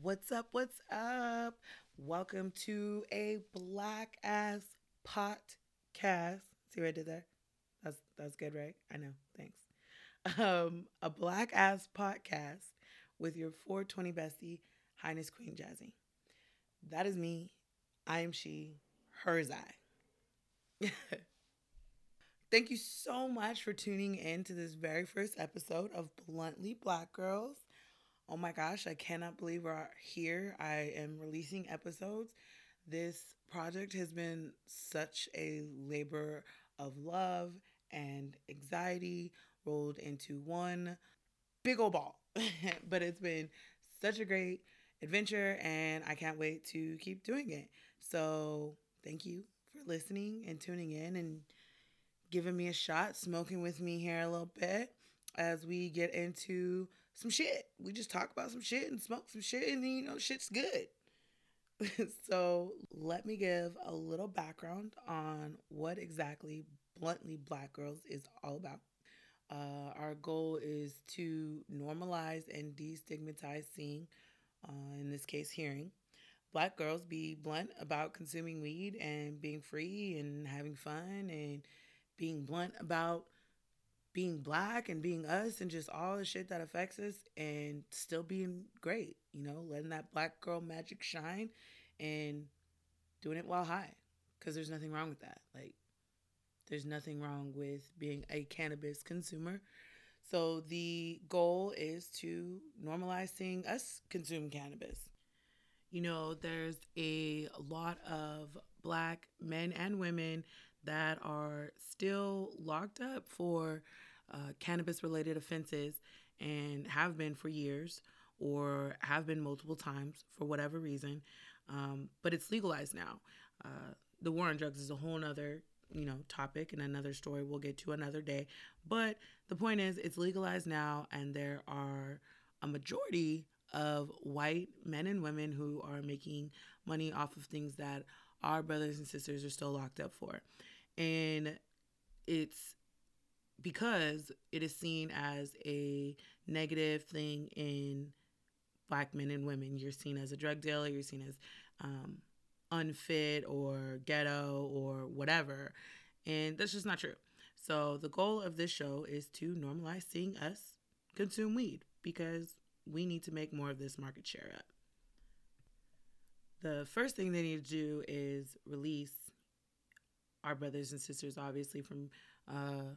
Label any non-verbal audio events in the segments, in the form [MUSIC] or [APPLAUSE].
What's up? What's up? Welcome to a black ass podcast. See what I did there? That's that's good, right? I know. Thanks. Um, a black ass podcast with your 420 bestie, Highness Queen Jazzy. That is me. I am she. Hers I. [LAUGHS] Thank you so much for tuning in to this very first episode of Bluntly Black Girls. Oh my gosh, I cannot believe we're here. I am releasing episodes. This project has been such a labor of love and anxiety rolled into one big old ball. [LAUGHS] but it's been such a great adventure and I can't wait to keep doing it. So, thank you for listening and tuning in and giving me a shot, smoking with me here a little bit as we get into some shit. We just talk about some shit and smoke some shit, and you know, shit's good. [LAUGHS] so, let me give a little background on what exactly Bluntly Black Girls is all about. Uh, our goal is to normalize and destigmatize seeing, uh, in this case, hearing. Black girls be blunt about consuming weed and being free and having fun and being blunt about being black and being us and just all the shit that affects us and still being great, you know, letting that black girl magic shine and doing it while high because there's nothing wrong with that. Like, there's nothing wrong with being a cannabis consumer. So the goal is to normalize seeing us consume cannabis. You know, there's a lot of black men and women that are still locked up for uh, cannabis related offenses and have been for years or have been multiple times for whatever reason. Um, but it's legalized now. Uh, the war on drugs is a whole nother you know topic and another story we'll get to another day but the point is it's legalized now and there are a majority of white men and women who are making money off of things that our brothers and sisters are still locked up for and it's because it is seen as a negative thing in black men and women. You're seen as a drug dealer, you're seen as um, unfit or ghetto or whatever. And that's just not true. So, the goal of this show is to normalize seeing us consume weed because we need to make more of this market share up. The first thing they need to do is release our brothers and sisters, obviously, from uh,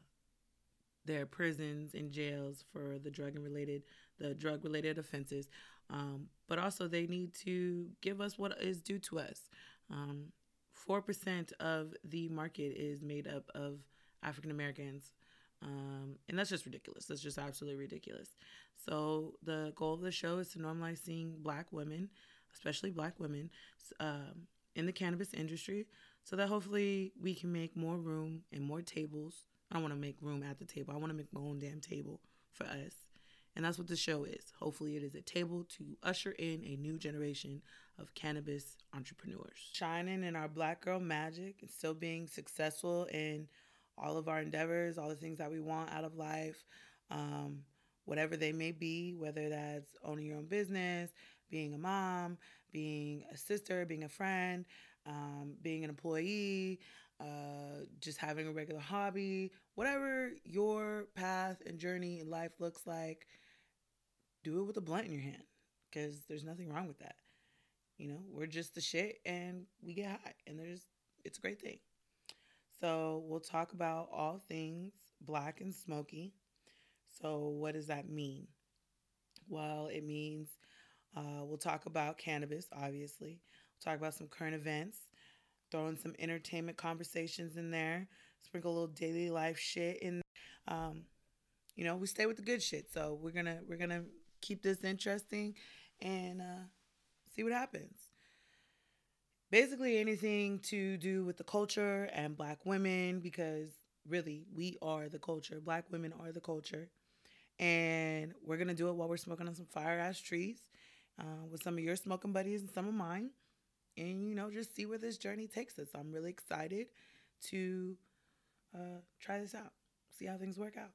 their prisons and jails for the drug and related the drug related offenses. Um, but also they need to give us what is due to us. Um, 4% of the market is made up of African Americans. Um, and that's just ridiculous. That's just absolutely ridiculous. So, the goal of the show is to normalize seeing black women, especially black women, um, in the cannabis industry so that hopefully we can make more room and more tables. I want to make room at the table. I want to make my own damn table for us. And that's what the show is. Hopefully, it is a table to usher in a new generation of cannabis entrepreneurs. Shining in our black girl magic and still being successful in all of our endeavors, all the things that we want out of life, um, whatever they may be, whether that's owning your own business, being a mom, being a sister, being a friend, um, being an employee, uh, just having a regular hobby, whatever your path and journey in life looks like, do it with a blunt in your hand because there's nothing wrong with that. You know, we're just the shit and we get high, and there's it's a great thing. So, we'll talk about all things black and smoky. So, what does that mean? Well, it means uh, we'll talk about cannabis, obviously talk about some current events, throw in some entertainment conversations in there, sprinkle a little daily life shit in. Um, you know, we stay with the good shit, so we're gonna we're gonna keep this interesting and uh, see what happens. Basically, anything to do with the culture and black women, because really, we are the culture. Black women are the culture. And we're going to do it while we're smoking on some fire ass trees uh, with some of your smoking buddies and some of mine and you know just see where this journey takes us. I'm really excited to uh, try this out, see how things work out.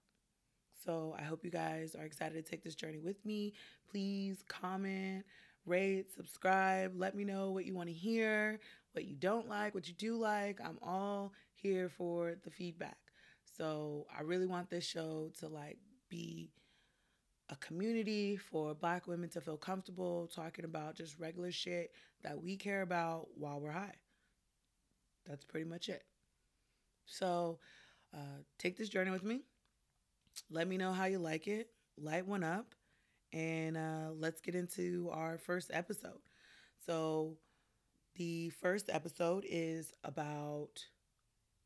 So I hope you guys are excited to take this journey with me. Please comment, rate, subscribe. Let me know what you want to hear, what you don't like, what you do like. I'm all here for the feedback. So I really want this show to like be a community for black women to feel comfortable talking about just regular shit that we care about while we're high. That's pretty much it. So uh, take this journey with me. Let me know how you like it. Light one up. And uh, let's get into our first episode. So, the first episode is about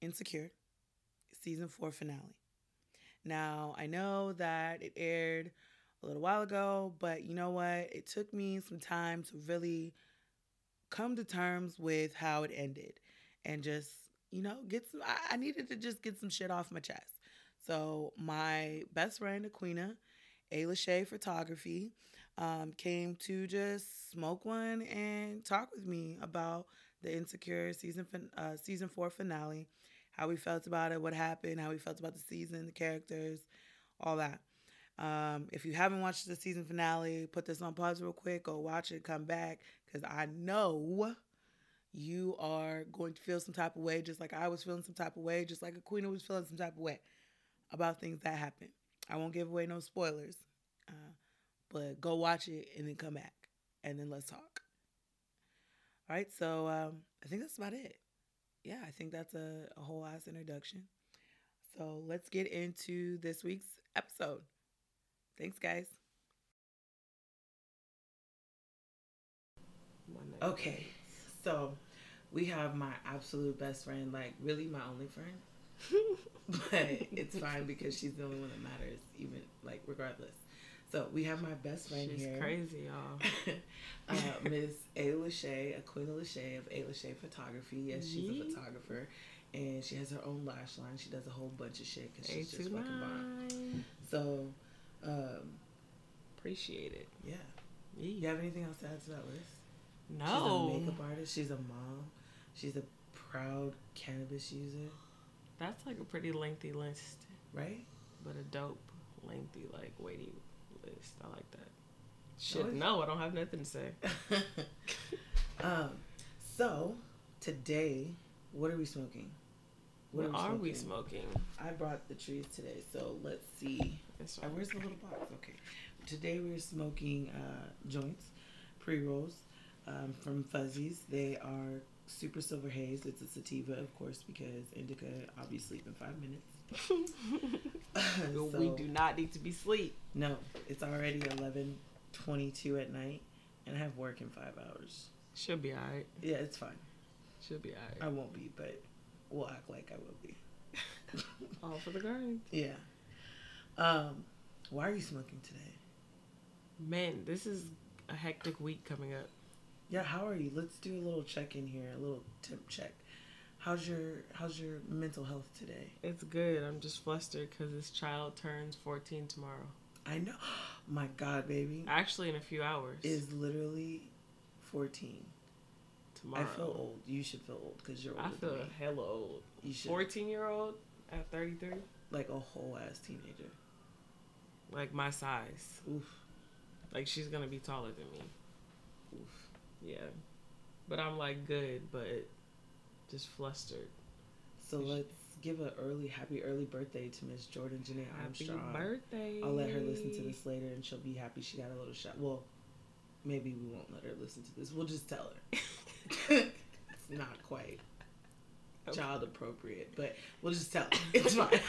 Insecure, season four finale. Now, I know that it aired a little while ago, but you know what? It took me some time to really come to terms with how it ended and just, you know, get some. I, I needed to just get some shit off my chest. So, my best friend, Aquina, A. Lachey Photography, um, came to just smoke one and talk with me about the Insecure season uh, season four finale, how we felt about it, what happened, how we felt about the season, the characters, all that. Um, if you haven't watched the season finale, put this on pause real quick, go watch it, come back, because I know you are going to feel some type of way, just like I was feeling some type of way, just like Aquina was feeling some type of way about things that happened. I won't give away no spoilers, uh, but go watch it and then come back, and then let's talk. All right, so um, I think that's about it. Yeah, I think that's a, a whole ass introduction. So let's get into this week's episode. Thanks, guys. Okay, so we have my absolute best friend, like really my only friend. [LAUGHS] but it's fine because she's the only one that matters, even like regardless. So we have my best friend here. She's here. crazy, y'all. [LAUGHS] uh, Miss A. Lachey, Aquina Lachey of A. Lachey Photography. Yes, she's a photographer. And she has her own lash line. She does a whole bunch of shit because she's just fucking bomb. So, um, Appreciate it. yeah. You have anything else to add to that list? No. She's a makeup artist. She's a mom. She's a proud cannabis user, That's like a pretty lengthy list, right? but a dope, lengthy, like weighty list. I like that. Shit, no, I don't have nothing to say. [LAUGHS] [LAUGHS] um, so today, what are we smoking? What, are we smoking? I brought the trees today, so let's see. Uh, where's the little box? Okay. Today we're smoking uh, joints, pre rolls um, from Fuzzies. They are super silver haze. It's a sativa, of course, because indica obviously in five minutes. [LAUGHS] [LAUGHS] we do not need to be sleep. No, it's already eleven twenty-two at night, and I have work in five hours. Should be alright. Yeah, it's fine. Should be alright. I won't be, but we'll act like I will be. [LAUGHS] All for the grind. Yeah. Um, why are you smoking today? Man, this is a hectic week coming up. Yeah, how are you? Let's do a little check in here, a little temp check. How's your How's your mental health today? It's good. I'm just flustered because this child turns 14 tomorrow. I know. [GASPS] My God, baby Actually, in a few hours. is literally fourteen. tomorrow. I feel old. You should feel old because you're older I feel hella old. You should 14 year old at 33, like a whole ass teenager. Like my size. Oof, Like she's gonna be taller than me. oof. Yeah, but I'm like good, but just flustered. So let's give an early, happy early birthday to Miss Jordan Janae Armstrong. Happy birthday! I'll let her listen to this later, and she'll be happy she got a little shot. Well, maybe we won't let her listen to this. We'll just tell her. [LAUGHS] it's not quite Okay. child appropriate, but we'll just tell her. It's fine. [LAUGHS]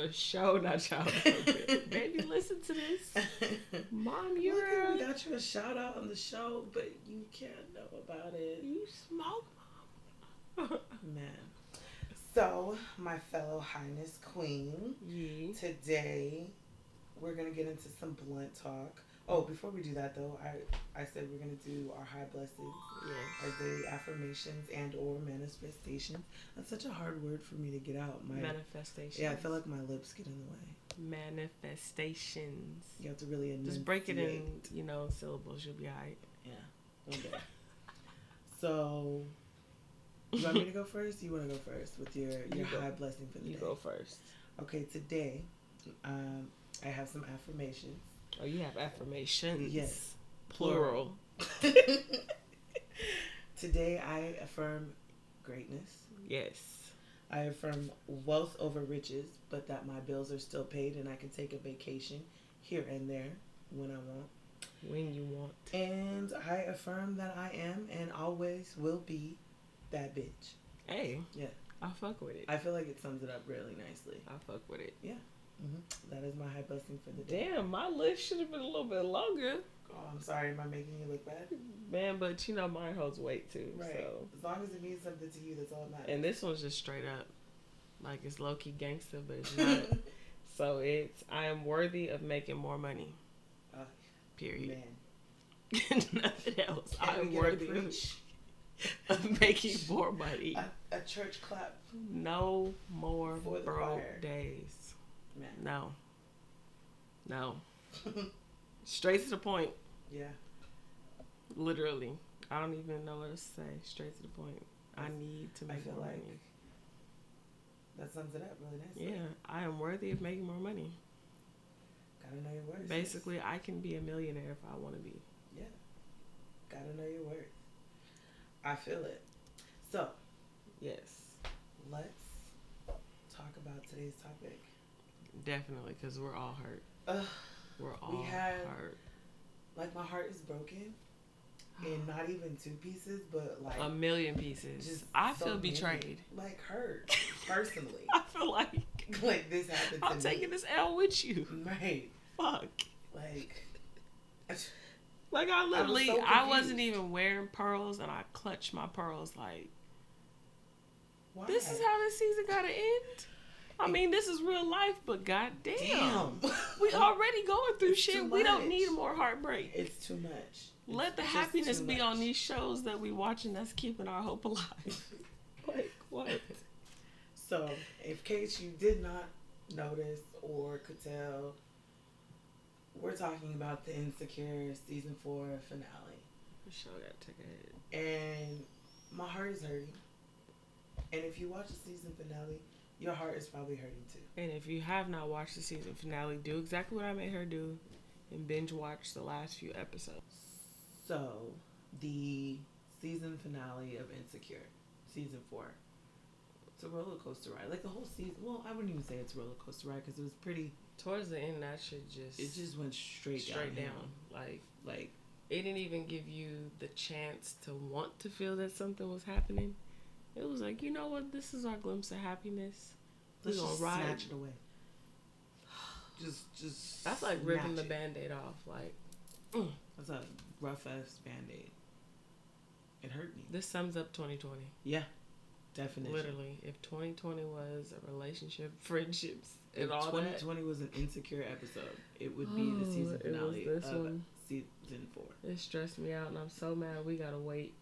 For sure, not [LAUGHS] child appropriate. Baby, listen to this. [LAUGHS] Mom, you're we got you a shout out on the show, but you can't know about it. you smoke, mom. [LAUGHS] Man. So, my fellow highness queen, yeah. today we're gonna get into some blunt talk. Oh, before we do that though, I I said we're gonna do our high blessings, Yes. our daily affirmations and or manifestations. That's such a hard word for me to get out. My Manifestation. yeah, I feel like my lips get in the way. manifestations. You have to really Just break it in, you know, syllables. You'll be alright. Yeah, one day. so, you want me to go [LAUGHS] first? You want to go first with your your You go. high blessing for the You day? go first. Okay, today, um, I have some affirmations. Oh, you have affirmations. Yes. Plural. [LAUGHS] Today I affirm greatness. Yes. I affirm wealth over riches, but that my bills are still paid and I can take a vacation here and there when I want. When you want. And I affirm that I am and always will be that bitch. Hey. Yeah. I fuck with it. I feel like it sums it up really nicely. I fuck with it. Mm-hmm. That is my high blessing for the day. Damn, my list should have been a little bit longer. Oh, I'm sorry. Am I making you look bad? Man, but you know mine holds weight too. Right. So As long as it means something to you, that's all that matters. and this one's just straight up. Like it's low key gangster, but it's not. [LAUGHS] so it's I am worthy of making more money. Oh, Period. [LAUGHS] Nothing else. Can I'm worthy of, [LAUGHS] of making more money. a, a church clap, No more For broke days. Man. No. No. [LAUGHS] Straight to the point. yeah, Literally. I don't even know what to say. Straight to the point. I need to I make feel more like money. that sums it up really nicely. Yeah, I am worthy of making more money. Gotta know your worth. Basically, I can be a millionaire if I want to be. Yeah. Gotta know your worth. I feel it. So Yes, let's talk about today's topic. Definitely, because we're all hurt. Ugh, We're all had- hurt. like my heart is broken and not even two pieces, but like a million pieces. just I so feel betrayed. Like hurt [LAUGHS] personally. I feel like [LAUGHS] like this happened to I'm me. taking this L with you. Right. Fuck. Like Like I literally, so I, wasn't even wearing pearls, and I clutched my pearls like, why? this is how this season gotta end. I mean, this is real life, but goddamn, Damn. we [LAUGHS] already going through It's shit. We don't need more heartbreak. It's too much. Let the It's happiness be much. on these shows that we watching that's keeping our hope alive. [LAUGHS] like what? So, in case you did not notice or could tell, we're talking about the Insecure season four finale. The show got to a hit. And my heart is hurting. And if you watch the season finale, your heart is probably hurting too. And if you have not watched the season finale, do exactly what I made her do, and binge watch the last few episodes. So, the season finale of Insecure, season four. It's a roller coaster ride. Like the whole season. Well, I wouldn't even say it's a roller coaster ride because it was pretty. Towards the end, that shit just It just went straight, straight downhill. down. Like Like it didn't even give you the chance to want to feel that something was happening. It was like, you know what? This is our glimpse of happiness. We let's gonna just ride. snatch it away. [SIGHS] Just, just. That's like ripping the band-aid off. Like mm. That's a rough ass band aid. It hurt me. this sums up 2020. Yeah, definitely. Literally, if 2020 was a relationship, [LAUGHS] friendships, If and all that, 2020 was an insecure episode, it would be the Oh, season finale this of one. season four. it stressed me out, and I'm so mad we gotta wait.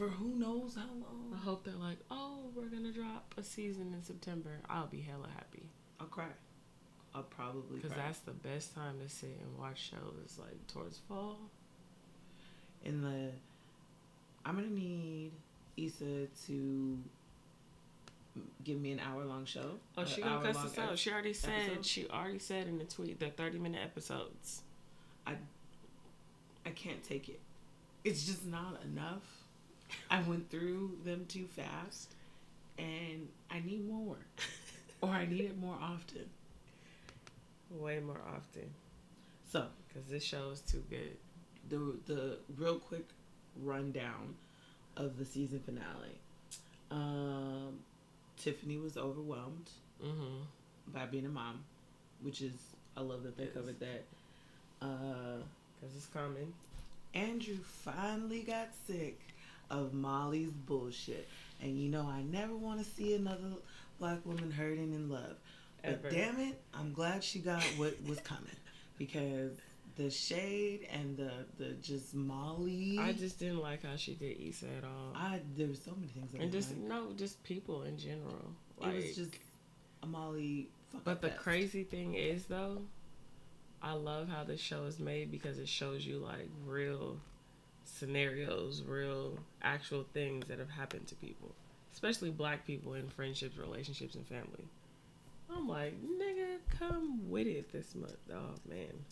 For who knows how long. I hope they're like, oh, we're gonna drop a season in September. I'll be hella happy I'll cry. I'll probably because that's the best time to sit and watch shows like towards fall. in the I'm gonna need Issa to give me an hour long show. Oh, she gonna cuss us out. She already said. episode? She already said in the tweet the 30 minute episodes. I, I can't take it. It's just not enough. I went through them too fast, and I need more, [LAUGHS] or I need it more often. Way more often So because this show is too good. the the real quick rundown of the season finale. Um, Tiffany was overwhelmed Mm-hmm. by being a mom, which is I love that they Yes. covered that. Uh, Because it's common. Andrew finally got sick of Molly's bullshit, and you know I never want to see another black woman hurting in love. Ever. But damn it, I'm glad she got what was [LAUGHS] coming because the shade and the the just Molly. I just didn't like how she did Issa at all. I there were so many things. I and didn't just like. no, just people in general. it was just a Molly. But the fest. crazy thing is though, I love how this show is made because it shows you like real scenarios, real actual things that have happened to people, especially black people in friendships, relationships, and family. I'm like, nigga, come with it this month. Oh man,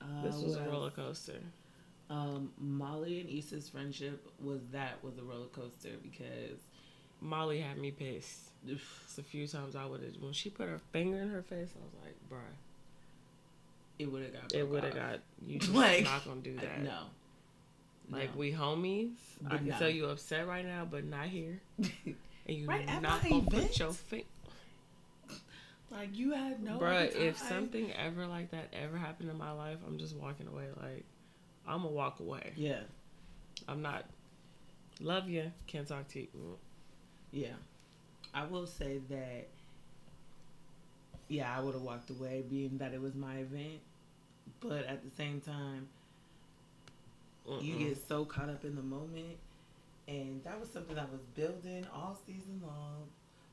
Uh, This was what a roller coaster. Um, Molly and Issa's friendship was that was a roller coaster because Molly had me pissed. It's a few times I would have when she put her finger in her face. I was like, bruh, it would have got it would have got you. [LAUGHS] Just Like, not gonna do that. No. Like we homies. I can tell you upset right now, but not here. [LAUGHS] And you Right not gonna event? put your finger. like you had no. Bruh, if something ever like that ever happened in my life, I'm just walking away. Like I'm gonna walk away. Yeah. I'm not. Love you. Can't talk to you. Yeah. I will say that. Yeah, I would have walked away, being that it was my event. But at the same time, you Mm-mm. get so caught up in the moment. And that was something that was building all season long.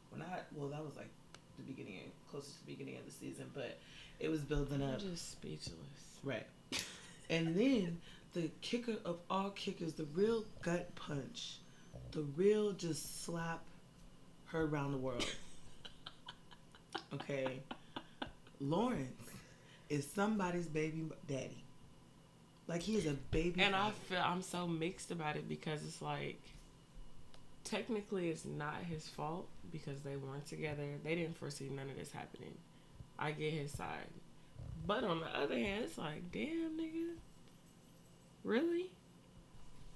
When i well that was like the beginning closest to the beginning of the season but it was building I'm up. just speechless. right. [LAUGHS] And then the kicker of all kickers the real gut punch the real just slap her around the world. [LAUGHS] Okay? Lawrence is somebody's baby daddy like he is a baby And I feel I'm so mixed about it because it's like technically it's not his fault because they weren't together. They didn't foresee none of this happening. I get his side. But on the other hand, it's like, damn nigga. Really?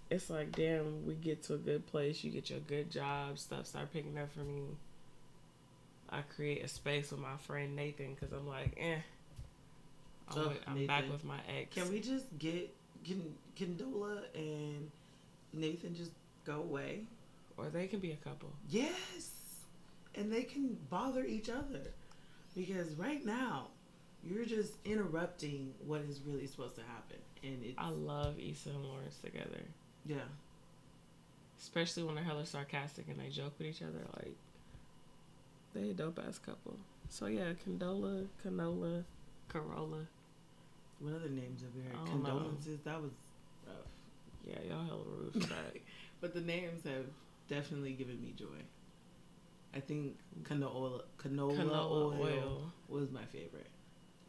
It's like, damn, we get to a good place, you get your good job, stuff start picking up for me. I create a space with my friend Nathan because I'm like, eh. I'm, with- I'm back with my ex. Can we just get can Condola and Nathan just go away? Or they can be a couple. Yes, and they can bother each other because right now you're just interrupting what is really supposed to happen, and it's I love Issa and Lawrence together. yeah. Especially when they're hella sarcastic and they joke with each other. Like, they a dope ass couple. So, yeah, Condola, Canola, Corolla. What other names have we heard? Don't know. Condolences. That was rough, Yeah, y'all hella rude for that. [LAUGHS] but the names have definitely given me joy. I think canola canola, Canola oil, oil. was my favorite.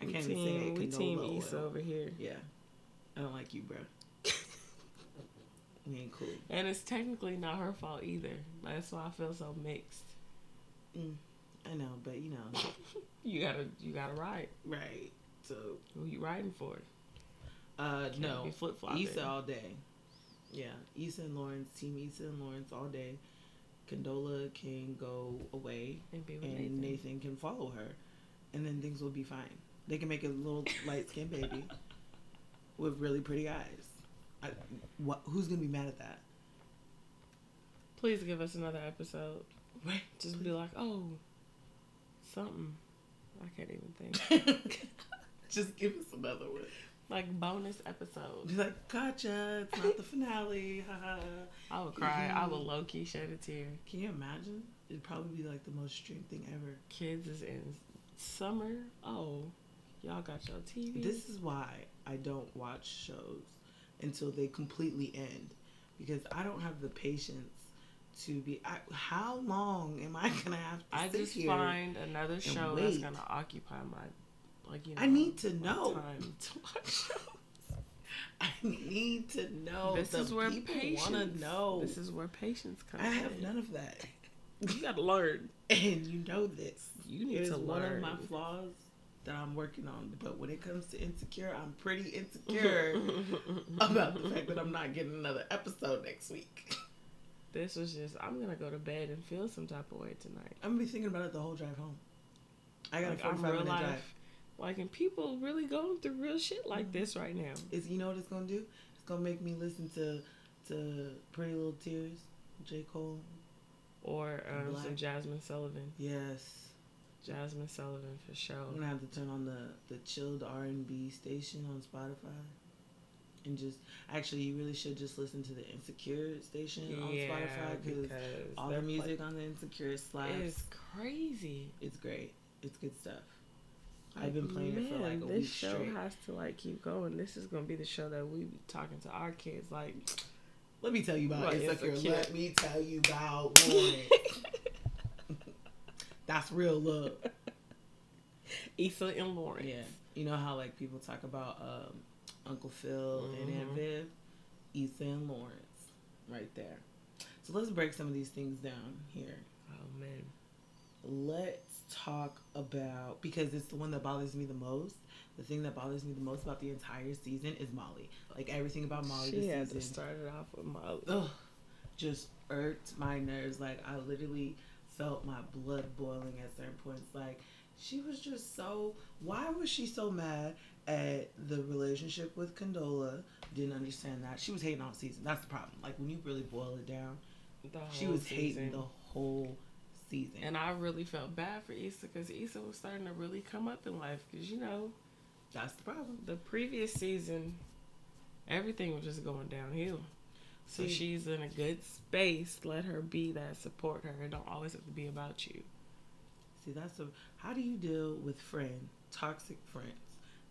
I We can't team, even say it. we team oil. Issa over here. Yeah. I don't like you, bro. [LAUGHS] we ain't cool. And it's technically not her fault either. That's why I feel so mixed. Mm, I know, but you know, [LAUGHS] You gotta, you gotta ride. right. So, Who you riding for? uh, Can't no. flip flopping. Issa all day. Yeah. Issa and Lawrence, team Issa and Lawrence all day. Condola can go away And be with and Nathan. Nathan. can follow her. And then things will be fine. They can make a little [LAUGHS] light skinned baby with really pretty eyes. I, what, who's going to be mad at that? Please give us another episode. Right. Just be like, oh, something. I can't even think. [LAUGHS] Just give us another one. Like bonus episode. Be like, gotcha. It's not the finale. [LAUGHS] I would cry. I would mm-hmm. low key shed a tear. Can you imagine? It'd probably be like the most streamed thing ever. Kids is in summer. Oh, y'all got your TV. This is why I don't watch shows until they completely end because I don't have the patience to be. I, how long am I [LAUGHS] gonna have to I just here? find another show that's gonna occupy my, like you know. I need to know. time to watch shows. [LAUGHS] I need to know. this the is where people patience. wanna know. This is where patience comes. I have in. none of that, You gotta learn. and you know this. You need It is to one learn. of my flaws that I'm working on. But when it comes to insecure, I'm pretty insecure [LAUGHS] about the fact that I'm not getting another episode next week. This was just. I'm gonna go to bed and feel some type of way tonight. I'm gonna be thinking about it the whole drive home. I got Like a 45 I'm minute life. drive. Like, and people really going through real shit like Mhm. this right now. Is you know what it's gonna do? It's gonna make me listen to to Pretty Little Fears, J Cole. Or um, some Jazmine Sullivan. Yes, Jazmine Sullivan for sure. I'm gonna have to turn on the the chilled R and B station on Spotify, and just actually you really should just listen to the Insecure station on Yeah, Spotify because all the music on the Insecure slaps. is crazy. It's great. It's good stuff. I've been playing it for like a this week show straight. has to like keep going. This is gonna be the show that we be talking to our kids like. Let me tell you about What, Insecure. Insecure? Let me tell you about. [LAUGHS] That's real love. [LAUGHS] Issa and Lawrence. Yeah. You know how like people talk about um Uncle Phil and Aunt Mhm. Viv, Issa and Lawrence, right there. So let's break some of these things down here. Oh man. Let's talk about because it's the one that bothers me the most. The thing that bothers me the most about the entire season is Molly. Like everything about Molly she this had season to start it off with Molly. ugh, just irked my nerves. Like I literally felt my blood boiling at certain points. Like she was just so. Why was she so mad at the relationship with Condola? Didn't understand that. She was hating all season. That's the problem. Like when you really boil it down, she was hating the whole season. And I really felt bad for Issa because Issa was starting to really come up in life. Because, you know, That's the problem. the previous season, everything was just going downhill. So she's in a good space. Let her be that. Support her. It don't always have to be about you. See, that's a. How do you deal with friend toxic friends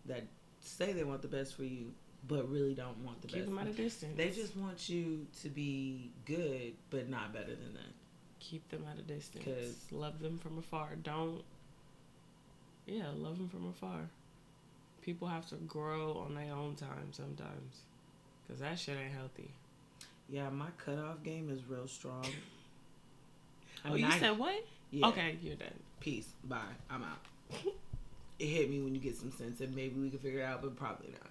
that say they want the best for you, but really don't want the Keep best? them at a distance. They just want you to be good, but not better than that. Keep them at a distance. 'Cause- love them from afar. Don't. Yeah, love them from afar. People have to grow on their own time sometimes, cause that shit ain't healthy. Yeah, my cutoff game is real strong. [LAUGHS] I oh, mean, you I- said what? yeah, Okay, you're done. Peace. Bye. I'm out. [LAUGHS] it hit me when you get some sense, and maybe we can figure it out, but probably not.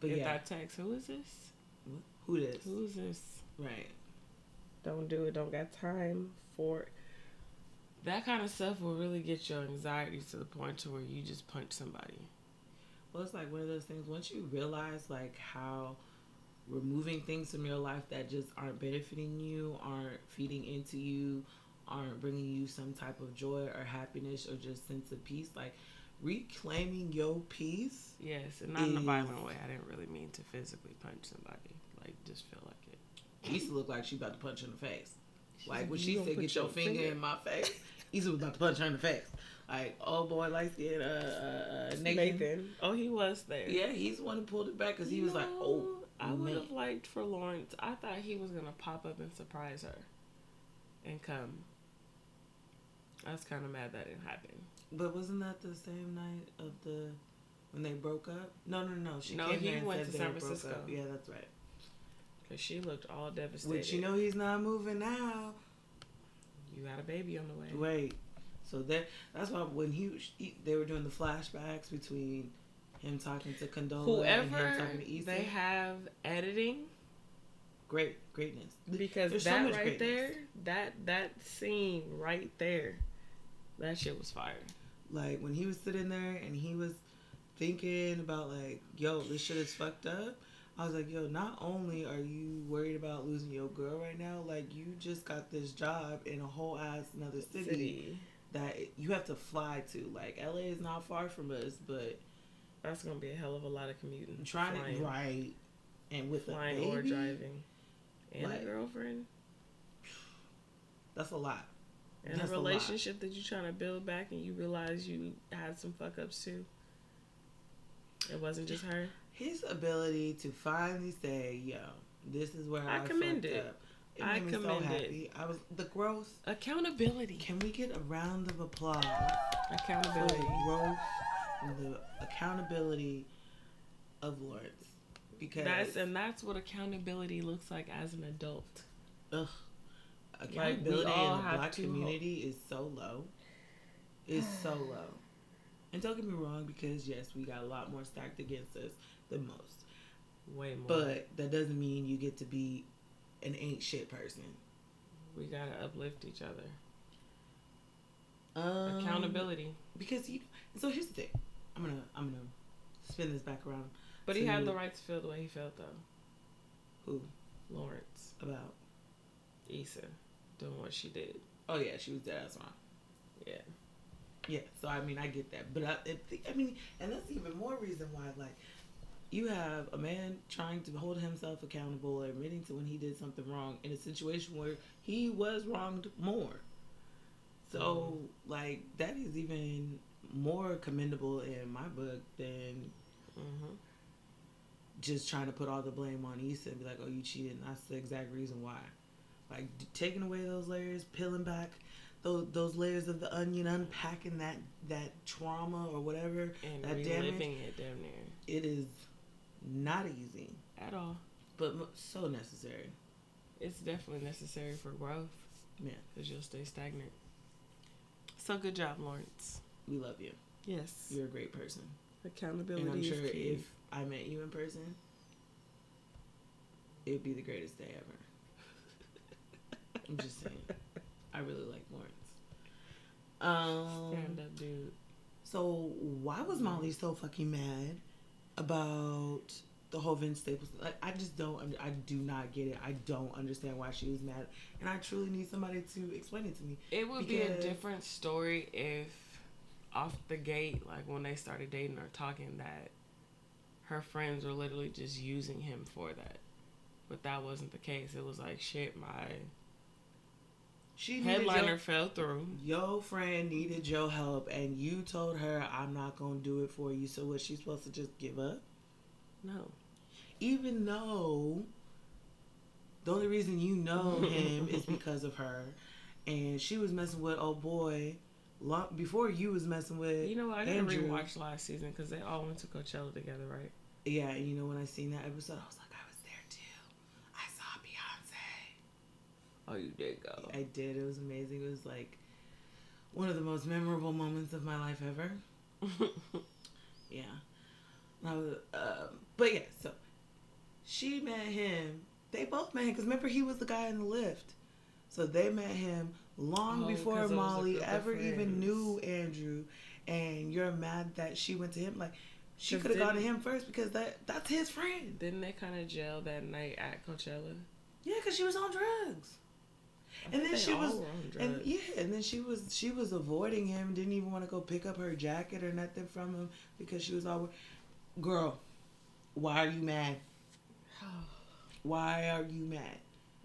But Get yeah, that text. Who is this? who this? Who is this? Right. Don't do it. Don't got time for it. That kind of stuff will really get your anxiety to the point to where you just punch somebody. Well, it's like one of those things. Once you realize like how removing things from your life that just aren't benefiting you, aren't feeding into you, aren't bringing you some type of joy or happiness or just sense of peace, like reclaiming your peace. Yes, and not in a violent way. I didn't really mean to physically punch somebody. Like, just feel like it. Issa looked like she about to punch her in the face. Like when she said, "Get your your finger finger- in my [LAUGHS] face," Issa was about to punch her in the face. Like, oh boy, like skin, uh, uh, uh, Nathan. Oh, he was there. Yeah, he's the one who pulled it back because he was like, "Oh, I would have liked for Lawrence. I thought he was gonna pop up and surprise her, and come. I was kind of mad that didn't happen. But wasn't that the same night of the when they broke up? No, no, no. She No, came he there and went said to San Francisco. Yeah, that's right. Cause she looked all devastated. Which you know he's not moving now. you got a baby on the way. Wait, so that that's why when he, he they were doing the flashbacks between him talking to Condola and him talking to Issa. they have editing, great greatness because There's so that much right greatness. there, that that scene right there, that shit was fire. Like when he was sitting there and he was thinking about like, yo, this shit is fucked up. I was like, yo, not only are you worried about losing your girl right now, like you just got this job in a whole ass another city, that you have to fly to. Like LA is not far from us, but That's gonna be a hell of a lot of commuting. trying flying, to right and with a flying baby, or driving, and like, a girlfriend, that's a lot. and that's a a relationship that you're trying to build back, and you realize you had some fuck ups too. It wasn't just her. His ability to finally say, "Yo, this is where I I, commend it. up." It I made me so commend it. happy. I was the growth. Accountability. Can we get a round of applause for Accountability. the growth and the accountability of Lawrence? Because That's and that's what accountability looks like as an adult. ugh, accountability all in the black community is so low. Is so low. And don't get me wrong, because yes, we got a lot more stacked against us than most. Way more. But that doesn't mean you get to be an ain't shit person. we gotta uplift each other. Um, Accountability. Because you. So here's the thing. I'm gonna I'm gonna spin this back around. But he had the right to feel the way he felt though. Who Lawrence. about? Issa. Doing what she did. Oh yeah, she was dead ass wrong. Yeah. Yeah, so I mean, I get that, but I, it, I mean, and that's even more reason why, like, you have a man trying to hold himself accountable, admitting to when he did something wrong in a situation where he was wronged more. So, like, that is even more commendable in my book than Mm-hmm. just trying to put all the blame on Issa and be like, "Oh, you cheated." And that's the exact reason why. Like d- taking away those layers, peeling back those those layers of the onion, unpacking that that trauma or whatever And that reliving damage. it damn near. It is not easy at all. but so necessary. It's definitely necessary for growth Yeah, because you'll stay stagnant. So good job, Lawrence. we love you. Yes, You're a great person, accountability and I'm sure if I met you in person, it'd be the greatest day ever. [LAUGHS] I'm just saying. I really like Lawrence. Um, Stand up, dude. So why was Molly so fucking mad about the whole Vince Staples? Like, I just don't. I do not get it. I don't understand why she was mad, and I truly need somebody to explain it to me. It would be a different story if, off the gate, like when they started dating or talking, that her friends were literally just using him for that. But that wasn't the case. It was like, shit, my She headliner your, fell through. your friend needed your help, and you told her, "I'm not gonna do it for you." So was she supposed to just give up? No. even though the only reason you know [LAUGHS] him is because of her, and she was messing with old boy long before you was messing with. You know what? I gotta Andrew. rewatch last season because they all went to Coachella together, right? Yeah, and you know when I seen that episode, I was like, I was there too. I saw Beyonce. Oh, you did go. I did. It was amazing. It was like one of the most memorable moments of my life ever. [LAUGHS] Yeah. Was, um, but yeah, so she met him. They both met him because remember he was the guy in the lift. So they met him long Oh, before 'cause it was a Molly ever even knew Andrew. And you're mad that she went to him. Like she could have gone to him first because that that's his friend. Didn't they kind of jail that night at Coachella? Yeah, because she was on drugs. And then she was- oh, And yeah, and then she was she was avoiding him. Didn't even want to go pick up her jacket or nothing from him because she was all, girl, why are you mad? [SIGHS] Why are you mad?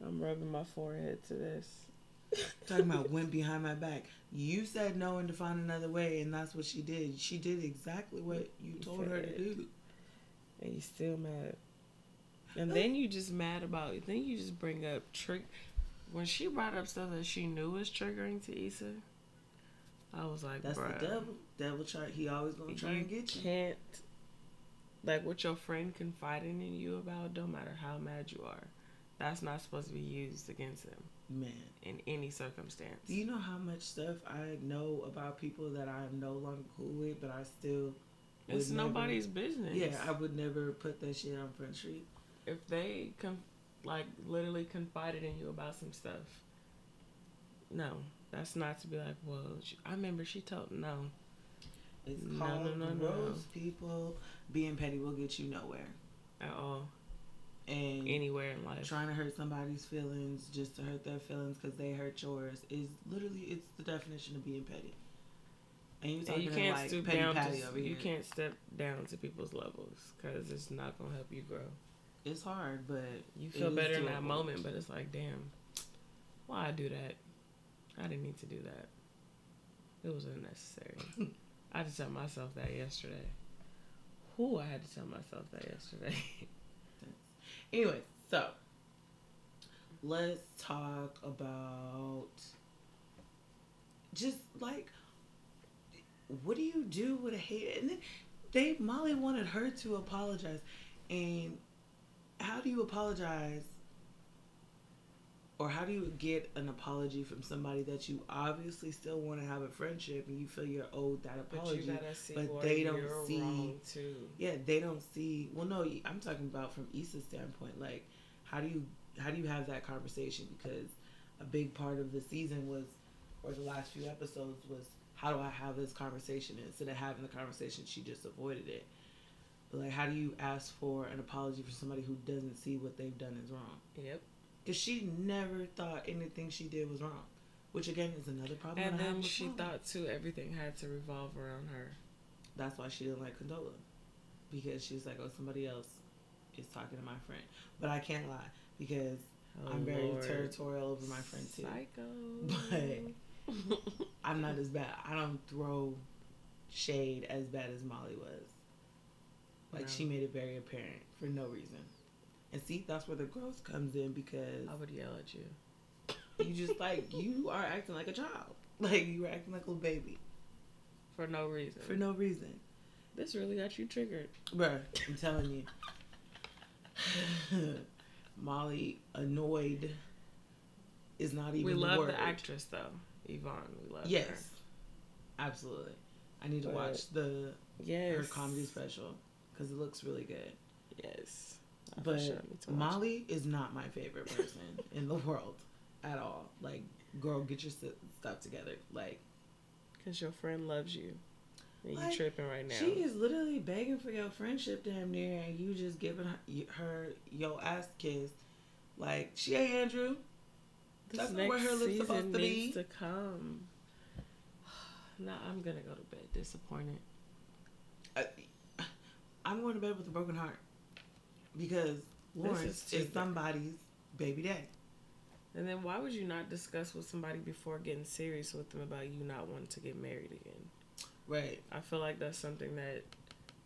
I'm rubbing my forehead to this. [LAUGHS] Talking about went behind my back. You said no and to find another way, and that's what she did. She did exactly what you told her to do. And you still mad. And then you just mad about it. Then you just bring up trick. When she brought up stuff that she knew was triggering to Issa, I was like, That's the devil. Devil try. He always gonna try and get you. can't. Like what your friend confiding in you about, don't matter how mad you are, that's not supposed to be used against him Man, in any circumstance. do you know how much stuff I know about people that I'm no longer cool with, but I still. it's never- nobody's business. Yeah, I would never put that shit on Front Street. if they com- like literally confided in you about some stuff, no, that's not to be like, well, she, I remember she told no. It's No, called no, no, no. rose people. Being petty will get you nowhere. At all, And anywhere in life. trying to hurt somebody's feelings just to hurt their feelings because they hurt yours is literally it's the definition of being petty. And you're And you can't like stoop petty down. To, over you can't step down to people's levels because it's not gonna help you grow. It's hard, but You feel better in that moment, but it's like, damn, why I do that? I didn't need to do that. It was unnecessary. [LAUGHS] I had to tell myself that yesterday. Who I had to tell myself that yesterday. [LAUGHS] Anyway, so let's talk about just like what do you do with a hater? And then they Molly wanted her to apologize, and how do you apologize? Or how do you get an apology from somebody that you obviously still want to have a friendship and you feel you're owed that but apology? you gotta see but where they don't see- wrong too. yeah they don't see well no i'm talking about from issa's standpoint like how do you how do you have that conversation because a big part of the season was or the last few episodes was how do i have this conversation And instead of having the conversation she just avoided it but like how do you ask for an apology for somebody who doesn't see what they've done is wrong Yep. because she never thought anything she did was wrong which again is another problem And that I have then she thought too everything had to revolve around her. That's why she didn't like Condola. Because she's like, oh, somebody else is talking to my friend. But I can't lie because Oh, I'm very Lord. territorial over my friend too. Psycho. [LAUGHS] But- I'm not as bad. I don't throw shade as bad as Molly was. Like No. she made it very apparent for no reason. And see, that's where the growth comes in because I would yell at you. you just like you are acting like a child. [LAUGHS] Like you were acting like a little baby For no reason. for no reason. this really got you triggered. Bruh, I'm telling you. [LAUGHS] Molly annoyed is not even we the love word. the actress though, Yvonne. We love her. Yes, her. absolutely. I need to watch the Yes. her comedy special because it looks really good. Yes. For But sure need to watch Molly is not my favorite person [LAUGHS] in the world at all. Like, girl, get your st- stuff together. Like, Because your friend loves you. And you tripping right now. she is literally begging for your friendship damn near, and you just giving her, her your ass kiss. Like, she ain't Andrew. this that's next where her lips season supposed to needs be. to come. [SIGHS] nah, I'm going to go to bed disappointed. I, I'm going to bed with a broken heart because Lawrence is is, somebody's baby daddy. And then why would you not discuss with somebody before getting serious with them about you not wanting to get married again? Right. I feel like that's something that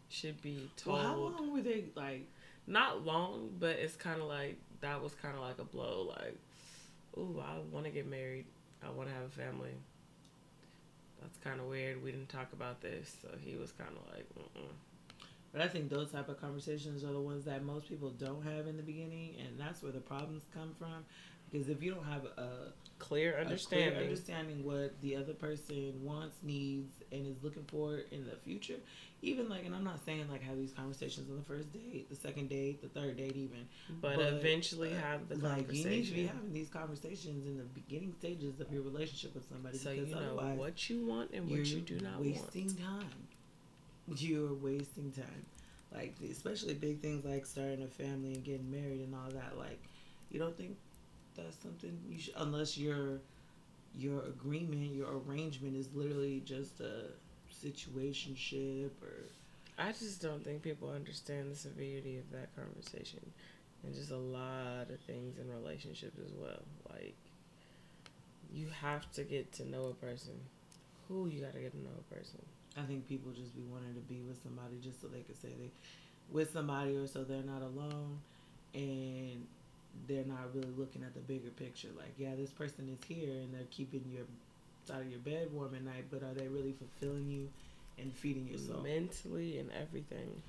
should be told. Well, how long were they like? Not long, but it's kind of like that was kind of like a blow. Like, ooh, I want to get married. I want to have a family. That's kind of weird. We didn't talk about this, so he was kind of like, Mm-mm. But I think those type of conversations are the ones that most people don't have in the beginning, and that's where the problems come from. Because if you don't have a, clear a understanding. clear understanding what the other person wants, needs, and is looking for in the future, even like, and I'm not saying like have these conversations on the first date, the second date, the third date, even. but, but, eventually uh, have the like conversation. you need to be having these conversations in the beginning stages of your relationship with somebody. so you know what you want and what you do not wasting want. time. You're wasting time. Like especially big things like starting a family and getting married and all that. Like you don't think that's something you should unless your your agreement, your arrangement is literally just a situationship or I just don't think people understand the severity of that conversation. And just a lot of things in relationships as well. Like, you have to get to know a person. Who you got to get to know a person. I think people just be wanting to be with somebody just so they could say they with somebody or so they're not alone and they're not really looking at the bigger picture. Like, yeah, this person is here and they're keeping your side of your bed warm at night, but are they really fulfilling you and feeding your soul? Mentally and everything.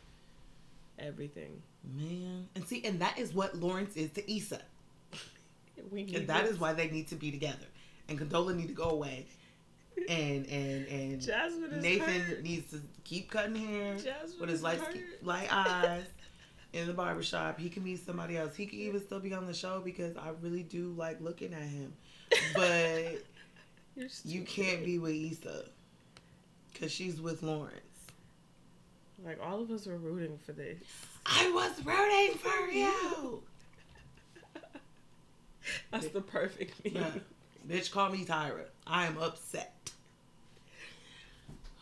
Everything. Man. And see, and that is what Lawrence is to Issa. [LAUGHS] We need And that this. is why they need to be together. And Condola need to go away. And and and Jasmine is Nathan hurt. needs to keep cutting hair. Jasmine with his light, light eyes in the barbershop. He can meet somebody else. He can even still be on the show because I really do like looking at him. But [LAUGHS] you can't be with Issa because she's with Lawrence. Like, all of us were rooting for this. I was rooting for [LAUGHS] you. That's the perfect meme. Bitch, call me Tyra. I am upset.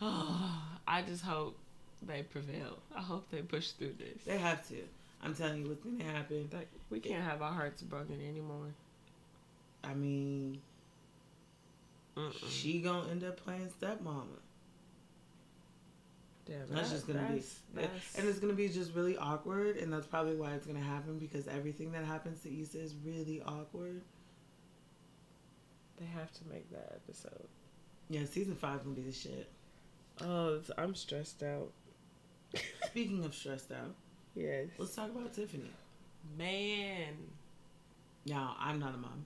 [SIGHS] I just hope they prevail. I hope they push through this. They have to. I'm telling you what's gonna happen. Like, we can't have our hearts broken anymore. I mean, Mm-mm. she gonna end up playing stepmama. Damn, That's that- just gonna be, that's- that's- and it's gonna be just really awkward, and that's probably why it's gonna happen because everything that happens to Issa is really awkward. they have to make that episode. Yeah, season five gonna be the shit. Oh, I'm stressed out. [LAUGHS] Speaking of stressed out, Yes, let's talk about Tiffany. man, Now, I'm not a mom,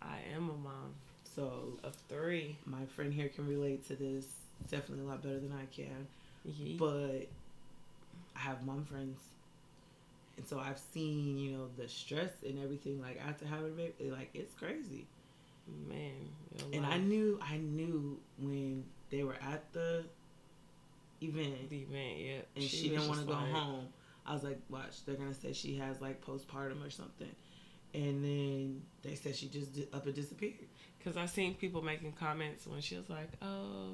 I am a mom so of three. my friend here can relate to this definitely a lot better than I can. Yeet. But I have mom friends, and so I've seen you know the stress and everything like after having a baby. Like it's crazy. man, And I knew, I knew when they were at the event the event, yeah, and she, was didn't want to go like, home. I was like, watch, they're gonna say she has like postpartum or something. And then they said she just di- up and disappeared. Cause I seen people making comments when she was like, "Oh,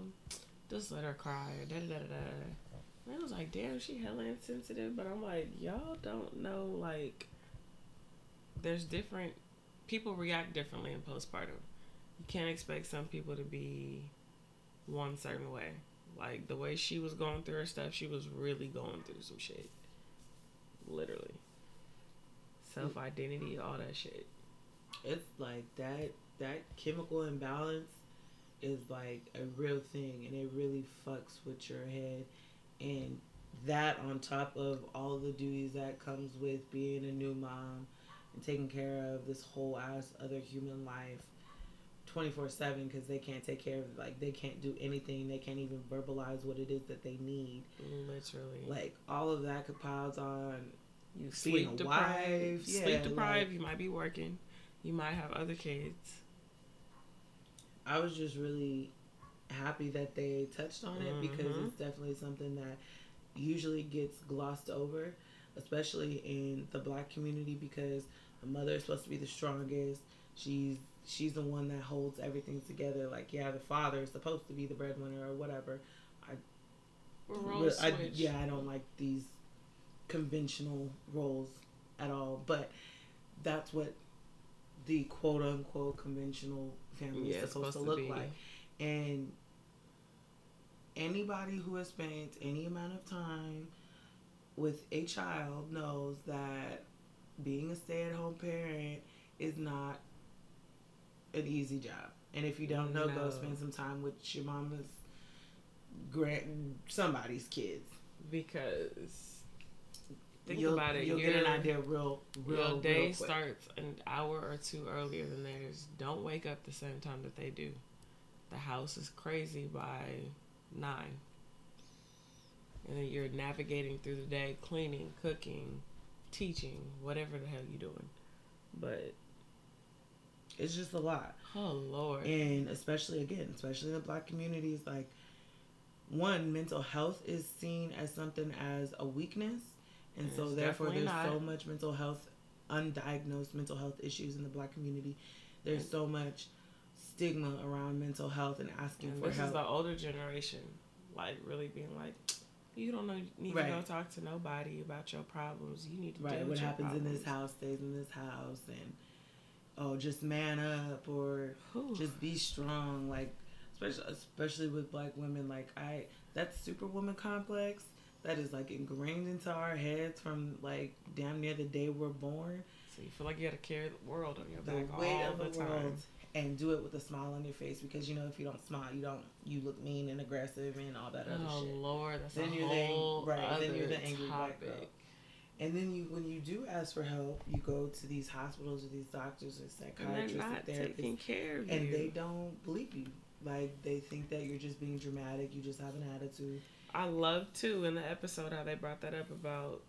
just let her cry." Da da da da. da. And I was like, "Damn, she hella insensitive." But I'm like, y'all don't know like, there's different people react differently in postpartum. You can't expect some people to be one certain way. Like the way she was going through her stuff, she was really going through some shit. Literally. Self identity, all that shit. It's like that that chemical imbalance is like a real thing and it really fucks with your head and that on top of all the duties that comes with being a new mom and taking care of this whole ass other human life 24 7 because they can't take care of like they can't do anything they can't even verbalize what it is that they need Literally. like all of that compiles on you sleep a deprived. wife, yeah, sleep deprived. like- you might be working. You might have other kids. I was just really happy that they touched on it because Mhm. it's definitely something that usually gets glossed over, especially in the black community because the mother is supposed to be the strongest. She's she's the one that holds everything together. Like yeah, the father is supposed to be the breadwinner or whatever. We're role I, switch. yeah, I don't like these conventional roles at all. But that's what the quote unquote conventional family Yeah, is it's supposed, to look like. And anybody who has spent any amount of time with a child knows that being a stay at home parent is not an easy job. And if you don't know, No. go spend some time with your mama's grand somebody's kids. because think you'll, about it. You'll your, get an idea real, real, your day real starts an hour or two earlier than theirs. Don't wake up the same time that they do. The house is crazy by nine. And then you're navigating through the day, cleaning, cooking, teaching, whatever the hell you're doing. But It's just a lot. oh lord, and especially again especially in the black communities like one mental health is seen as something as a weakness and And so therefore there's so much mental health undiagnosed mental health issues in the black community there's so much stigma around mental health and asking and for this help is the older generation, like really being like, you don't know, need Right. to go talk to nobody about your problems. You need to right deal what happens in this house stays in this house and oh just man up or Whew. just be strong like especially especially with black women like i that superwoman complex that is like ingrained into our heads from like damn near the day we're born So you feel like you got to carry the world on your the back weight all of the, the time. world and do it with a smile on your face because you know if you don't smile you don't you look mean and aggressive and all that other Oh shit Oh Lord, that's Then a you're the whole right, other then you're the angry black topic. girl. And then you when you do ask for help you go to these hospitals or these doctors or And psychiatrists not therapists taking care of and you. they don't believe you. Like they think that you're just being dramatic. You just have an attitude. I love too in the episode how they brought that up about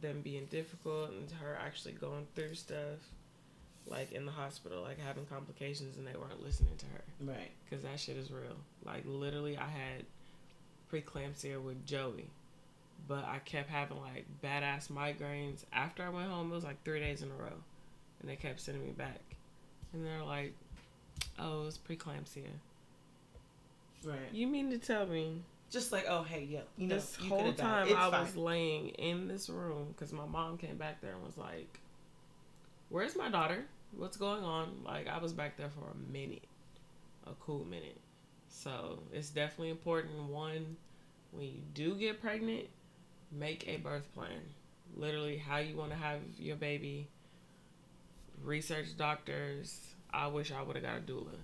them being difficult and her actually going through stuff, like in the hospital, like having complications, and they weren't listening to her Right. because that shit is real. Like literally, I had preeclampsia with Joey, but I kept having like badass migraines after I went home. It was like three days in a row, and they kept sending me back, and they're like, "Oh, it was preeclampsia." Right. You mean to tell me Just like oh hey yeah you know this you whole time It's I fine. was laying in this room because my mom came back there and was like, "Where's my daughter? What's going on?" Like I was back there for a minute, a cool minute. So it's definitely important. One, when you do get pregnant, make a birth plan. Literally, how you want to have your baby. Research doctors. I wish I would have got a doula.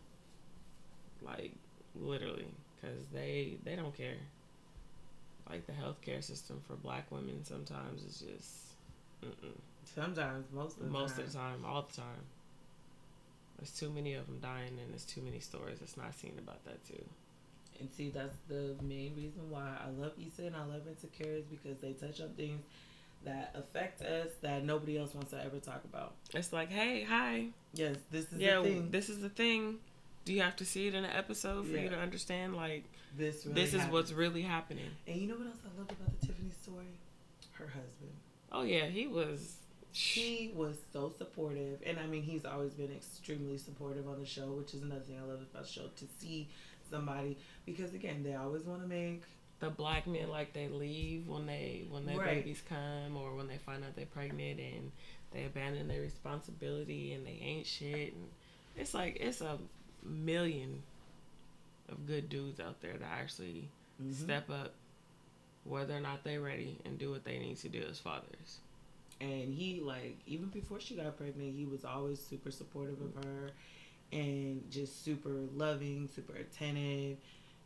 Like literally, because they they don't care like the healthcare system for black women sometimes is just mm-mm. Sometimes most of the most time. of the time, all the time. There's too many of them dying, and there's too many stories that's not seen about that too. And see that's the main reason why I love Issa and I love Insecures because they touch on things that affect us that nobody else wants to ever talk about. It's like, hey, hi, Yes, this is yeah, the thing. this is the thing. Do you have to see it in an episode for Yeah. you to understand? Like, this really this is what's really happening. And you know what else I loved about the Tiffany story? Her husband. Oh yeah, he was. He was so supportive, and I mean, he's always been extremely supportive on the show, which is another thing I love about the show to see somebody because again, they always want to make the black men like they leave when they when their Right. babies come or when they find out they're pregnant and they abandon their responsibility and they ain't shit and it's like it's a million of good dudes out there that actually Mhm. step up whether or not they're ready and do what they need to do as fathers And he like even before she got pregnant, he was always super supportive of her, and just super loving, super attentive,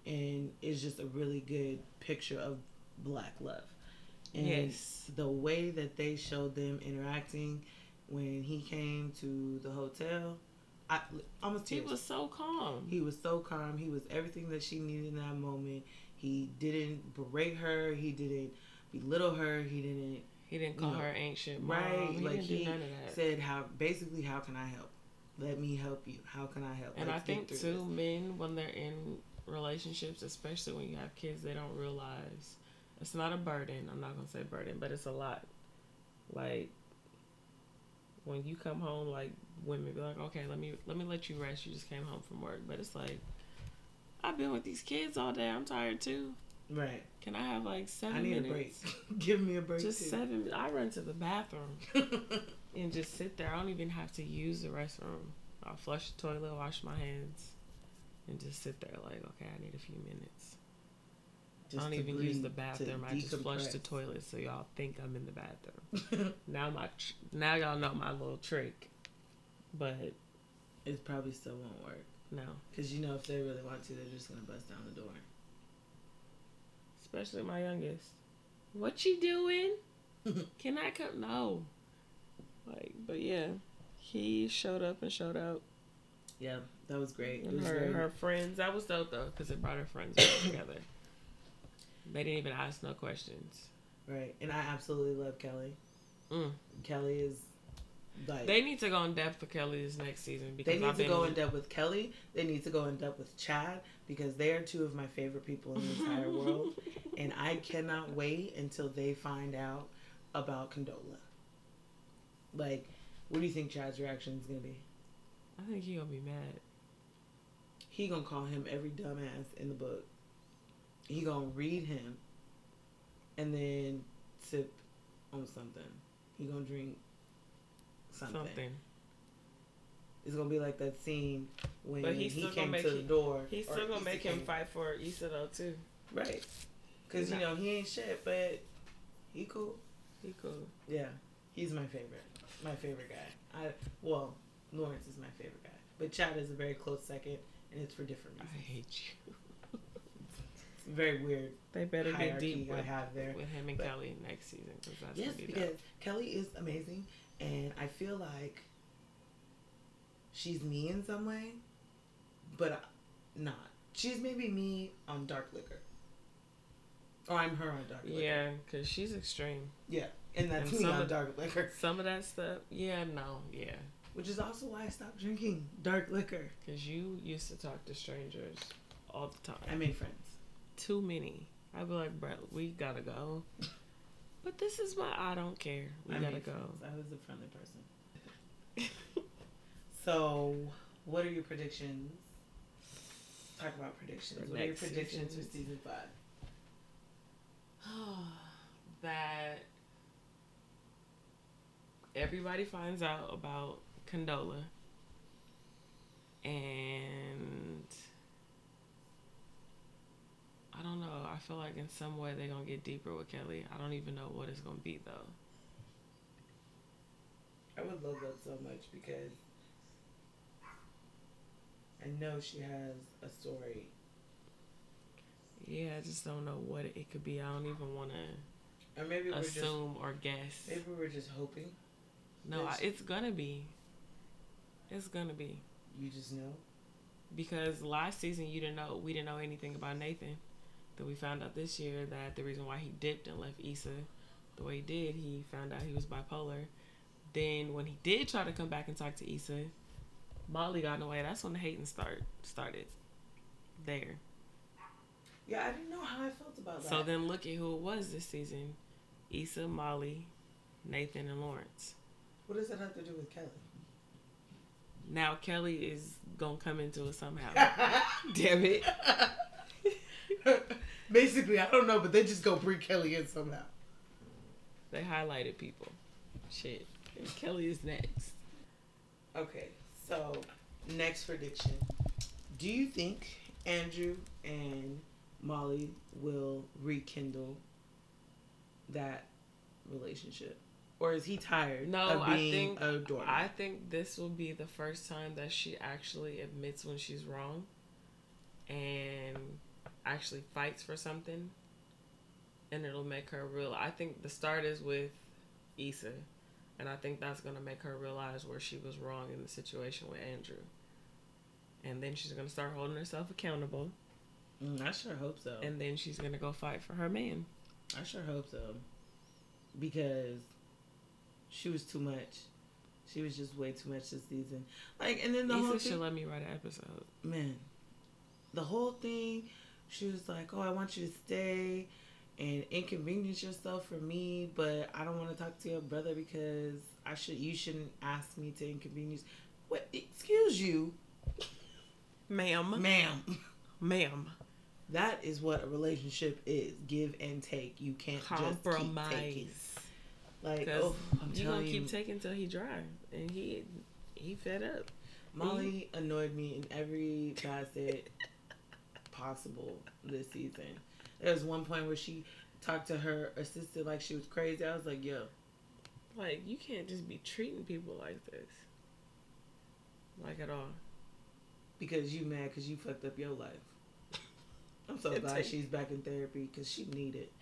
and it's just a really good picture of black love. And Yes. the way that they showed them interacting when he came to the hotel, I almost He was so calm. He was so calm. He was everything that she needed in that moment. He didn't berate her. He didn't belittle her. He didn't He didn't call No. her ancient. Mom. right He like didn't he do none of that. said how basically how can I help? Let me help you. How can I help? And I Let's get think too, this. men when they're in relationships, especially when you have kids, they don't realize it's not a burden. I'm not gonna say burden, but it's a lot. Like when you come home, like women be like, okay, let me let me let you rest. You just came home from work, but it's like I've been with these kids all day. I'm tired too. Right. Can I have like seven I need minutes? a [LAUGHS] break. Give me a break Just too. seven. I run to the bathroom [LAUGHS] and just sit there. I don't even have to use the restroom. I'll flush the toilet, wash my hands, and just sit there like, okay, I need a few minutes. Just I don't even use the bathroom. I just flush the toilet so y'all think I'm in the bathroom. [LAUGHS] now my tr- now y'all know my little trick, but it probably still won't work no, because you know if they really want to, they're just gonna bust down the door. especially my youngest. What you doing? [LAUGHS] Can I come? No. Like, but yeah, he showed up and showed out. Yeah, that was great. And was her, very, her friends, that was dope though, because it brought her friends [COUGHS] together. They didn't even ask no questions. right, and I absolutely love Kelly. Mm. Kelly is like They need to go in depth for Kelly this next season because They need I've to go in depth with Kelly. They need to go in depth with Chad because they are two of my favorite people in the entire world. [LAUGHS] And I cannot wait until they find out about Condola. Like, what do you think Chad's reaction is gonna be? I think he gonna be mad. He gonna call him every dumbass in the book. He gonna read him, and then sip on something. He gonna drink something. Something. It's gonna be like that scene when he came make to the it- door. He's still gonna Issa make him came. fight for Issa though too. Right. Because, you know, he ain't shit, but he cool. He cool. Yeah. He's my favorite. My favorite guy. I Well, Lawrence is my favorite guy. But Chad is a very close second, and it's for different reasons. I hate you. Very weird They better get hierarchy deep I with, have there. with him and But- Kelly next season because that's Yes, be because dope. Kelly is amazing, and I feel like she's me in some way, but not. She's maybe me on dark liquor. Or I'm her on dark liquor. Yeah, because she's extreme. Yeah. And that's And me some on of- dark liquor. Some of that stuff, yeah, no, yeah. Which is also why I stopped drinking dark liquor. Because you used to talk to strangers all the time. I made friends. Too many. I'd be like, bro, we gotta go. [LAUGHS] But this is why I don't care. We I gotta go. friends. I was a friendly person. [LAUGHS] So, what are your predictions? Talk about predictions. For what are your predictions season? for season five? [SIGHS] that everybody finds out about Condola and I don't know. I feel like in some way they're gonna get deeper with Kelly. I don't even know what it's gonna be though. I would love that so much because I know she has a story. Yeah, I just don't know what it could be. I don't even want to Or maybe we're just assume or guess. maybe we're just hoping. No, I, it's gonna be. It's gonna be You just know. because last season you didn't know we didn't know anything about Nathan. That we found out this year that the reason why he dipped and left Issa the way he did, he found out he was bipolar. Then when he did try to come back and talk to Issa, Molly got in the way. That's when the hating start started. There. Yeah, I didn't know how I felt about that. So then look at who it was this season: Issa, Molly, Nathan, and Lawrence. What does that have to do with Kelly? Now Kelly is gonna come into it somehow. [LAUGHS] Damn it. [LAUGHS] Basically, I don't know, but they just go bring Kelly in somehow. They highlighted people. Shit. And Kelly is next. Okay, so next prediction. Do you think Andrew and Molly will rekindle that relationship? Or is he tired No, I think-? I think this will be the first time that she actually admits when she's wrong and actually fights for something and it'll make her real. I think the start is with Issa, and I think that's gonna make her realize where she was wrong in the situation with Andrew. And then she's gonna start holding herself accountable, Mm, I sure hope so. and then she's gonna go fight for her man. I sure hope so. Because she was too much. She was just way too much this season. Like, and then the whole Issa thing, should let me write an episode. man, the whole thing, she was like, "Oh, I want you to stay and inconvenience yourself for me, but I don't want to talk to your brother because I should. You shouldn't ask me to inconvenience. What? Excuse you, Ma'am. ma'am. Ma'am. That is what a relationship is: give and take. You can't just keep taking. Like, oh, I'm you gonna telling you, keep taking till he dry, and he he fed up. Molly annoyed me in every facet possible this season. There was one point where she talked to her assistant like she was crazy. I was like, yo, Like you can't just be treating people like this. Like at all. because you mad because you fucked up your life. [LAUGHS] I'm so glad she's back in therapy because she need it.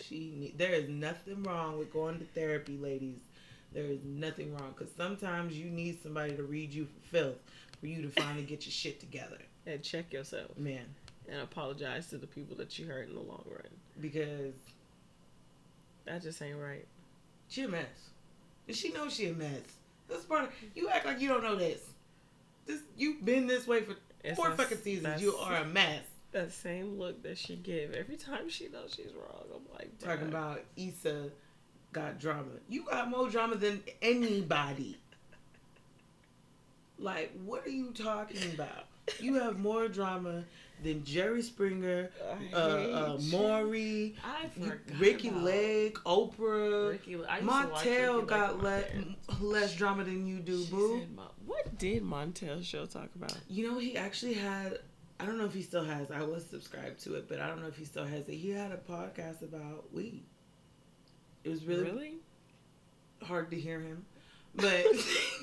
She need. There is nothing wrong with going to therapy, ladies. There is nothing wrong because sometimes you need somebody to read you for filth for you to finally get your shit together, And check yourself man. and apologize to the people that you hurt in the long run. Because That just ain't right. She a mess. And she knows she a mess. This part of, you act like you don't know this. This you've been this way for It's four fucking seasons. You are a mess. That same look that she give every time she knows she's wrong. I'm like, Talking about Issa got drama. You got more drama than anybody. [LAUGHS] Like, what are you talking about? You have more drama than Jerry Springer, uh, uh. Maury, Ricki Lake, Oprah. Ricky, I used Ricky Montel got with le- less drama than you do, She boo. said, what did Montel show talk about? You know, he actually had. I don't know if he still has. I was subscribed to it, but I don't know if he still has it. He had a podcast about weed. It was really, really? hard to hear him, but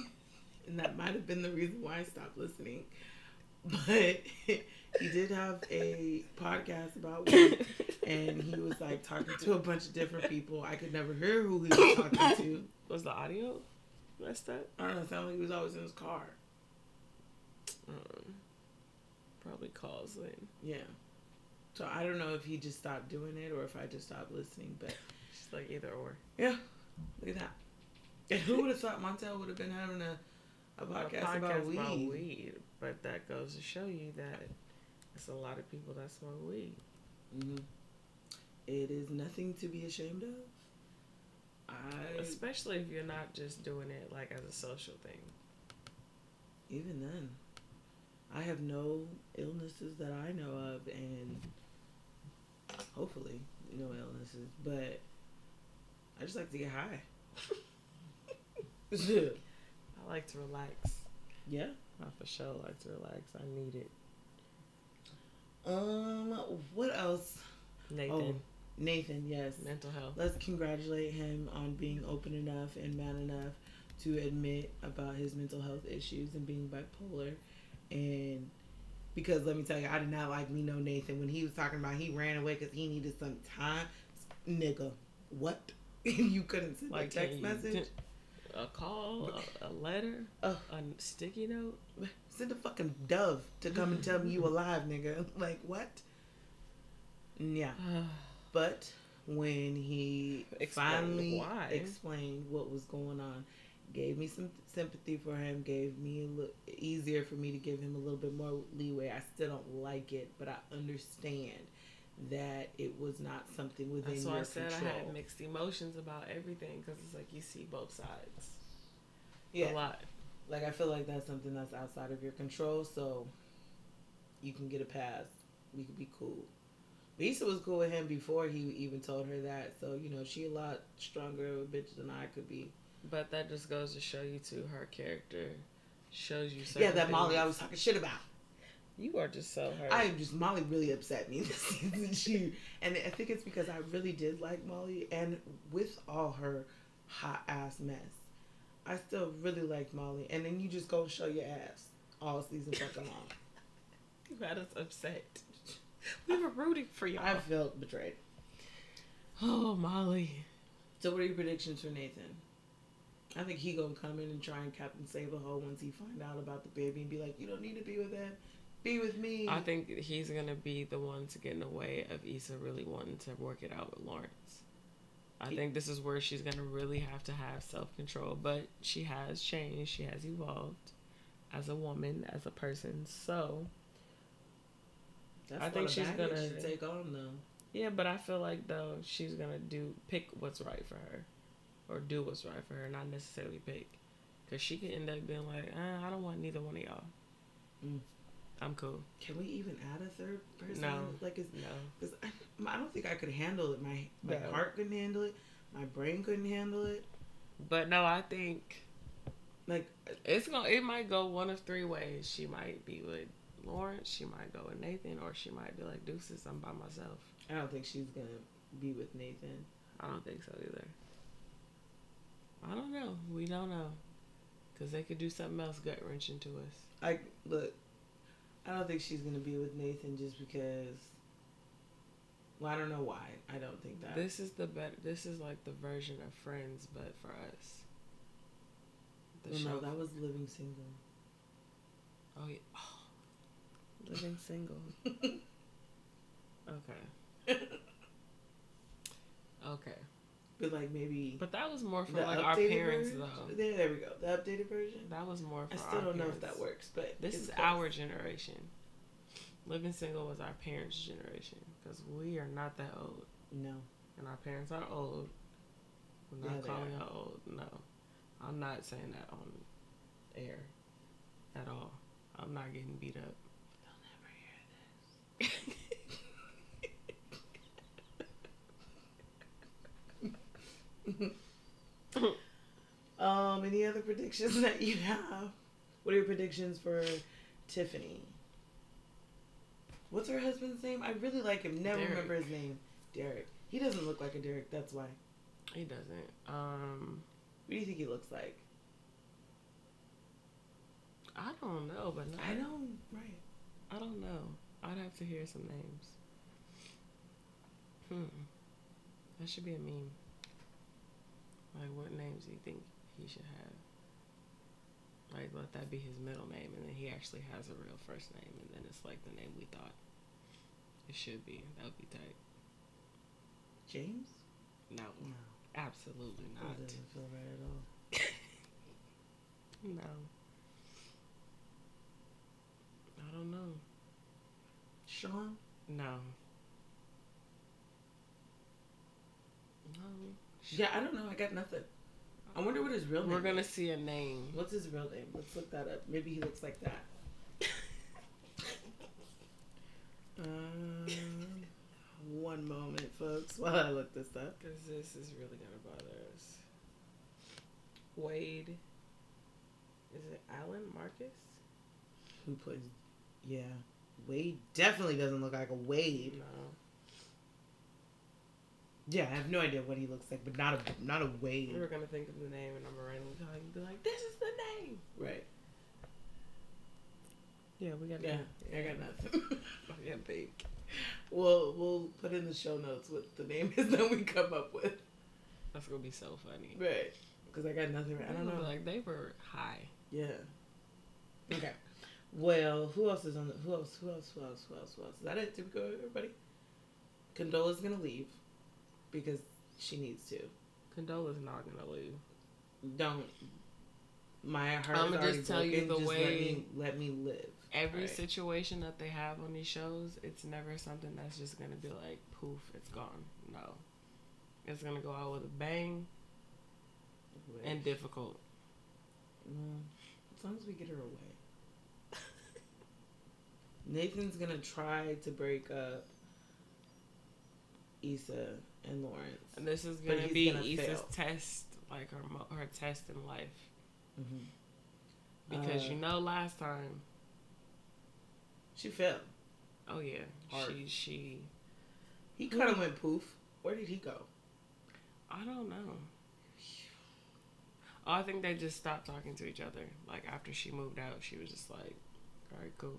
[LAUGHS] and that might have been the reason why I stopped listening. But he did have a podcast about weed, [LAUGHS] and he was like talking to a bunch of different people. I could never hear who he was talking to. Was the audio messed up? I don't know. It sounded like he was always in his car. Um, probably calls in. Yeah. So I don't know if he just stopped doing it or if I just stopped listening, but [LAUGHS] She's like either or. yeah, look at that. And who would have thought Montel would have been having a, a podcast, about, weed? about weed. But that goes to show you that it's a lot of people that smoke weed. hmm It is nothing to be ashamed of. I Especially if you're not just doing it like as a social thing. even then, I have no illnesses that I know of, and hopefully no illnesses. But I just like to get high. [LAUGHS] I like to relax. yeah. I for sure like to relax. I need it. Um. What else? Nathan, Nathan. Yes. mental health. Let's congratulate him on being open enough and man enough to admit about his mental health issues and being bipolar. And because let me tell you, I did not like me no Nathan when he was talking about he ran away because he needed some time. Nigga, what? [LAUGHS] you couldn't send Like a text message? a call, a, a letter, Oh. a sticky note. [LAUGHS] Send a fucking dove to come and tell me you [LAUGHS] alive, nigga. Like what? Mm, yeah. [SIGHS] But when he Explain finally why. explained what was going on, gave me some sympathy for him, gave me a little easier for me to give him a little bit more leeway. I still don't like it, but I understand that it was not something within That's your why I said control. I had mixed emotions about everything because it's like you see both sides yeah, a lot. like I feel like that's something that's outside of your control, so you can get a pass. We could be cool. Issa was cool with him before he even told her that, so you know she a lot stronger of a bitch than I could be. But that just goes to show you too her character shows you. Yeah, that Molly things. I was talking shit about. You are just so hurt. I just Molly really upset me [LAUGHS] this season. She and I think it's because I really did like Molly, and with all her hot ass mess, I still really liked Molly. And then you just go show your ass all season fucking long. [LAUGHS] you had us upset. We were rooting for you. I felt betrayed. Oh, Molly. So, what are your predictions for Nathan? I think he gonna come in and try and Captain Save a Hoe once he find out about the baby and be like, "You don't need to be with him, be with me." I think he's gonna be the one to get in the way of Issa really wanting to work it out with Lawrence. I He- think this is where she's gonna really have to have self control, but she has changed. She has evolved as a woman, as a person. So That's I think she's gonna- to take on though. yeah, but I feel like though she's gonna do pick what's right for her, or do what's right for her, not necessarily pick, because she could end up being like, uh, I don't want neither one of y'all. Mm. I'm cool. Can we even add a third person? No. like, is No. because I, I don't think I could handle it. My my No. heart couldn't handle it. My brain couldn't handle it. But no, I think Like, It's gonna. It might go one of three ways. She might be with Lawrence. She might go with Nathan, or she might be like Deuces. I'm by myself. I don't think she's gonna be with Nathan. I don't think so either. I don't know. We don't know, cause they could do something else gut wrenching to us. I look. I don't think she's gonna be with Nathan just because. Well, I don't know why. I don't think that. This is the better. This is like the version of Friends, but for us. The Well, show. no, that was Living Single. oh yeah. Oh, [GASPS] living single. [LAUGHS] Okay. [LAUGHS] Okay. But like maybe But that was more for like our parents version? though. There, there we go. The updated version. That was more for I still don't know if that works, but This is close. our generation. Living single was our parents' generation because we are not that old, No. and our parents are old. We're not Yeah, calling her old. No, I'm not saying that on air at all. I'm not getting beat up. They'll never hear this. [LAUGHS] [LAUGHS] um, any other predictions that you have? What are your predictions for Tiffany? What's her husband's name? I really like him. Never Derek. remember his name. Derek. He doesn't look like a Derek. That's why. He doesn't. Um, What do you think he looks like? I don't know, but not, I know, right? I don't know. I'd have to hear some names. Hmm. That should be a meme. Like, what names do you think he should have? Like, let that be his middle name, and then he actually has a real first name, and then it's like the name we thought it should be. That would be tight. James? No, No, absolutely that not. doesn't feel right at all. [LAUGHS] No. I don't know. Sean? No. Yeah, I don't know. I got nothing. I wonder what his real name. We're gonna is. see a name. What's his real name? Let's look that up. Maybe he looks like that. [LAUGHS] Um, one moment, folks, while I look this up. Because this is really gonna bother us. Wade. Is it Alan Marcus? Who plays? Yeah, Wade definitely doesn't look like a Wade. No. Yeah, I have no idea what he looks like, but not a not a Wade. We were gonna think of the name, and I'm gonna randomly call you and be like, "This is the name." Right. Yeah, we got. Yeah, I got nothing. [LAUGHS] Yeah, big. we'll we'll put in the show notes what the name is [LAUGHS] that we come up with. That's gonna be so funny. Right. Because I got nothing. I don't know. Like they were high. Yeah. Okay. Well, who else is on the? Who else? Who else? Who else? Who else? Who else? Is that it? Did we go, everybody? Condola's gonna leave because she needs to. Condola's not gonna leave. Don't. My heart is already just tell you broken. the just way- Let me, let me live. Every Right. situation that they have on these shows, it's never something that's just gonna be like poof, it's gone. No, it's gonna go out with a bang and difficult. Mm, as long as we get her away. [LAUGHS] Nathan's gonna try to break up Issa and Lawrence. And this is gonna be gonna Issa's fail. test, like her her test in life, Mm-hmm. because Uh, you know last time, She failed. oh yeah, Hard. she she. He kind of went poof. Where did he go? I don't know. Oh, I think they just stopped talking to each other. Like after she moved out, she was just like, "All right, cool."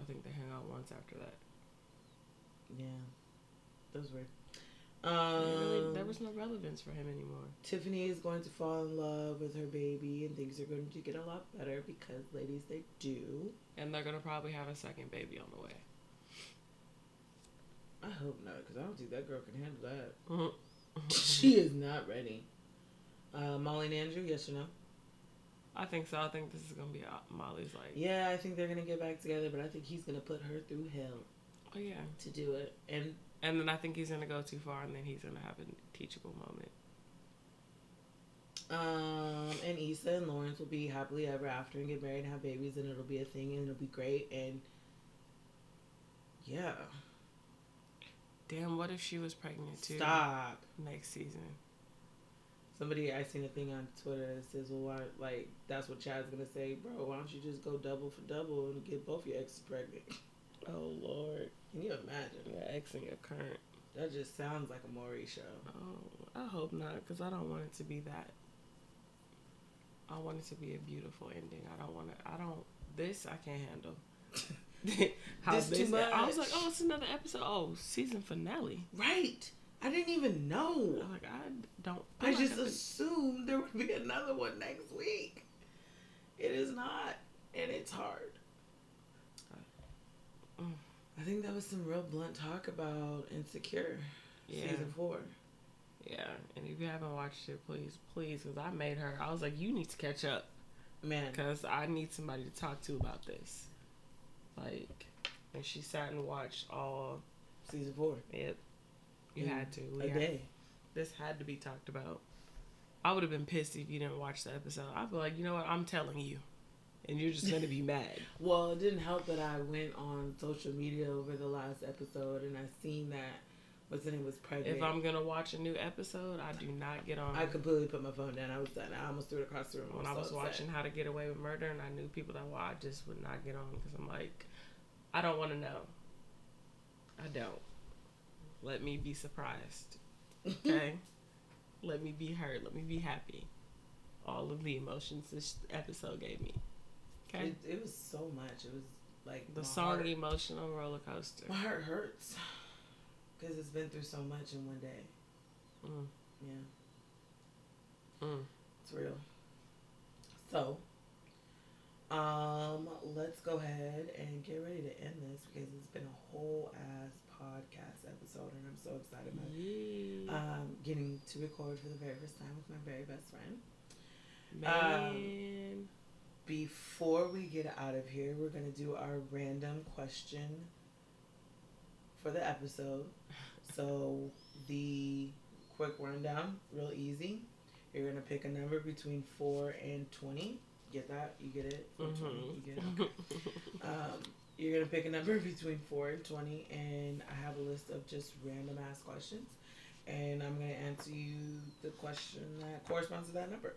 I think they hung out once after that. Yeah, those weird. Um, really, there was no relevance for him anymore. Tiffany is going to fall in love with her baby, and things are going to get a lot better because, ladies, they do. And they're gonna probably have a second baby on the way. I hope not, because I don't think that girl can handle that. Mm-hmm. [LAUGHS] she is not ready. Uh, Molly and Andrew, yes or no? I think so. I think this is gonna be uh, Molly's like. Yeah, I think they're gonna get back together, but I think he's gonna put her through hell Oh yeah. to do it. And And then I think he's gonna go too far, and then he's gonna have a teachable moment. um, and Issa and Lawrence will be happily ever after and get married and have babies, and it'll be a thing, and it'll be great. And yeah, Damn, what if she was pregnant too? stop. Next season. Somebody I seen a thing on Twitter that says, "Well, why, like that's what Chad's gonna say, bro. Why don't you just go double for double and get both your exes pregnant?" [LAUGHS] Oh Lord. Can you imagine? Your ex and your current. That just sounds like a Maury show. Oh, I hope not, because I don't want it to be that. I want it to be a beautiful ending. I don't want to. I don't. This I can't handle. [LAUGHS] [LAUGHS] How This too I was like, oh, it's another episode. Oh, season finale. Right? I didn't even know. I'm like, I don't. I I'm just assumed there would be another one next week. It is not, and it's hard. Mm. I think that was some real blunt talk about Insecure Yeah. season four. Yeah, and if you haven't watched it, please, please, because I made her. I was like, you need to catch up, Man, because I need somebody to talk to about this. Like, and she sat and watched all. season four. It. You In had to. We a had- day. this had to be talked about. I would have been pissed if you didn't watch the episode. I'd be like, you know what? I'm telling you, and you're just gonna be mad. Well, it didn't help that I went on social media over the last episode and I seen that what's her name was pregnant. If I'm gonna watch a new episode, I do not get on. I completely put my phone down. I was done. I almost threw it across the room. when I so was upset. watching How to Get Away with Murder, and I knew people that well, I just would not get on because I'm like, I don't want to know. I don't. Let me be surprised. Okay. [LAUGHS] Let me be hurt. Let me be happy. All of the emotions this episode gave me. Okay. It, it was so much. It was like the song Heart, emotional roller coaster. my heart hurts [SIGHS] because it's been through so much in one day. Mm. Yeah, Mm. it's real. So, um, let's go ahead and get ready to end this because it's been a whole ass podcast episode, and I'm so excited about. Yeah. Um, getting to record for the very first time with my very best friend. Man. Before we get out of here, we're gonna do our random question for the episode. So the quick rundown, real easy. You're gonna pick a number between four and twenty. Get that? You get it? 4, 20, Mhm. You get it? Okay. Um, you're gonna pick a number between four and twenty, and I have a list of just random ass questions, and I'm gonna answer you the question that corresponds to that number.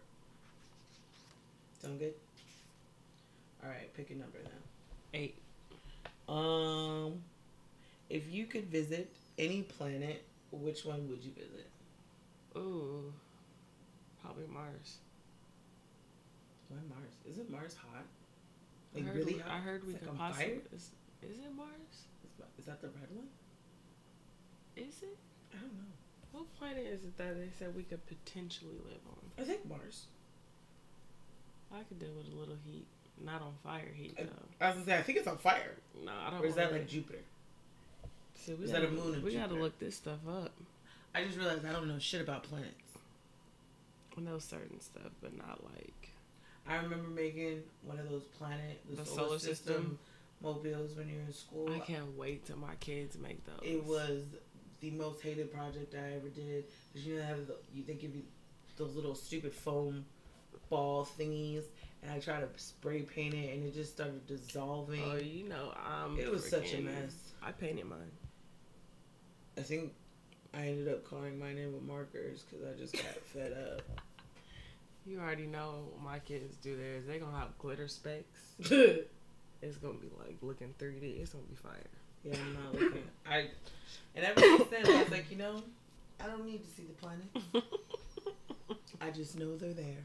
Sound good? All right, pick a number now. Eight. Um, if you could visit any planet, which one would you visit? Ooh. Probably Mars. Why Mars? Isn't Mars hot? I Like heard, really we, hot? I heard we It's could like possibly. Is, is it Mars? Is, is that the red one? Is it? I don't know. What planet is it that they said we could potentially live on? I think Mars. I could deal with a little heat. Not on fire heat though. I was gonna say I think it's on fire. No, I don't. Or is that like Jupiter? See, we is that a gotta- moon We got to look this stuff up. I just realized I don't know shit about planets. I know certain stuff, but not like. I remember making one of those planet, the, The solar, solar system, system? mobiles when you're in school. I can't wait till my kids make those. It was the most hated project I ever did because you know they have the, you, they give you those little stupid foam ball thingies, and I tried to spray paint it, and it just started dissolving. Oh, you know, I'm. it was such a mess. I painted mine. I think I ended up coloring mine in with markers because I just got [LAUGHS] fed up. You already know what my kids do theirs. They gonna have glitter specks. [LAUGHS] It's gonna be like looking 3D. It's gonna be fire. Yeah, I'm not [LAUGHS] looking. I and ever since then I was like, you know, I don't need to see the planets. I just know they're there.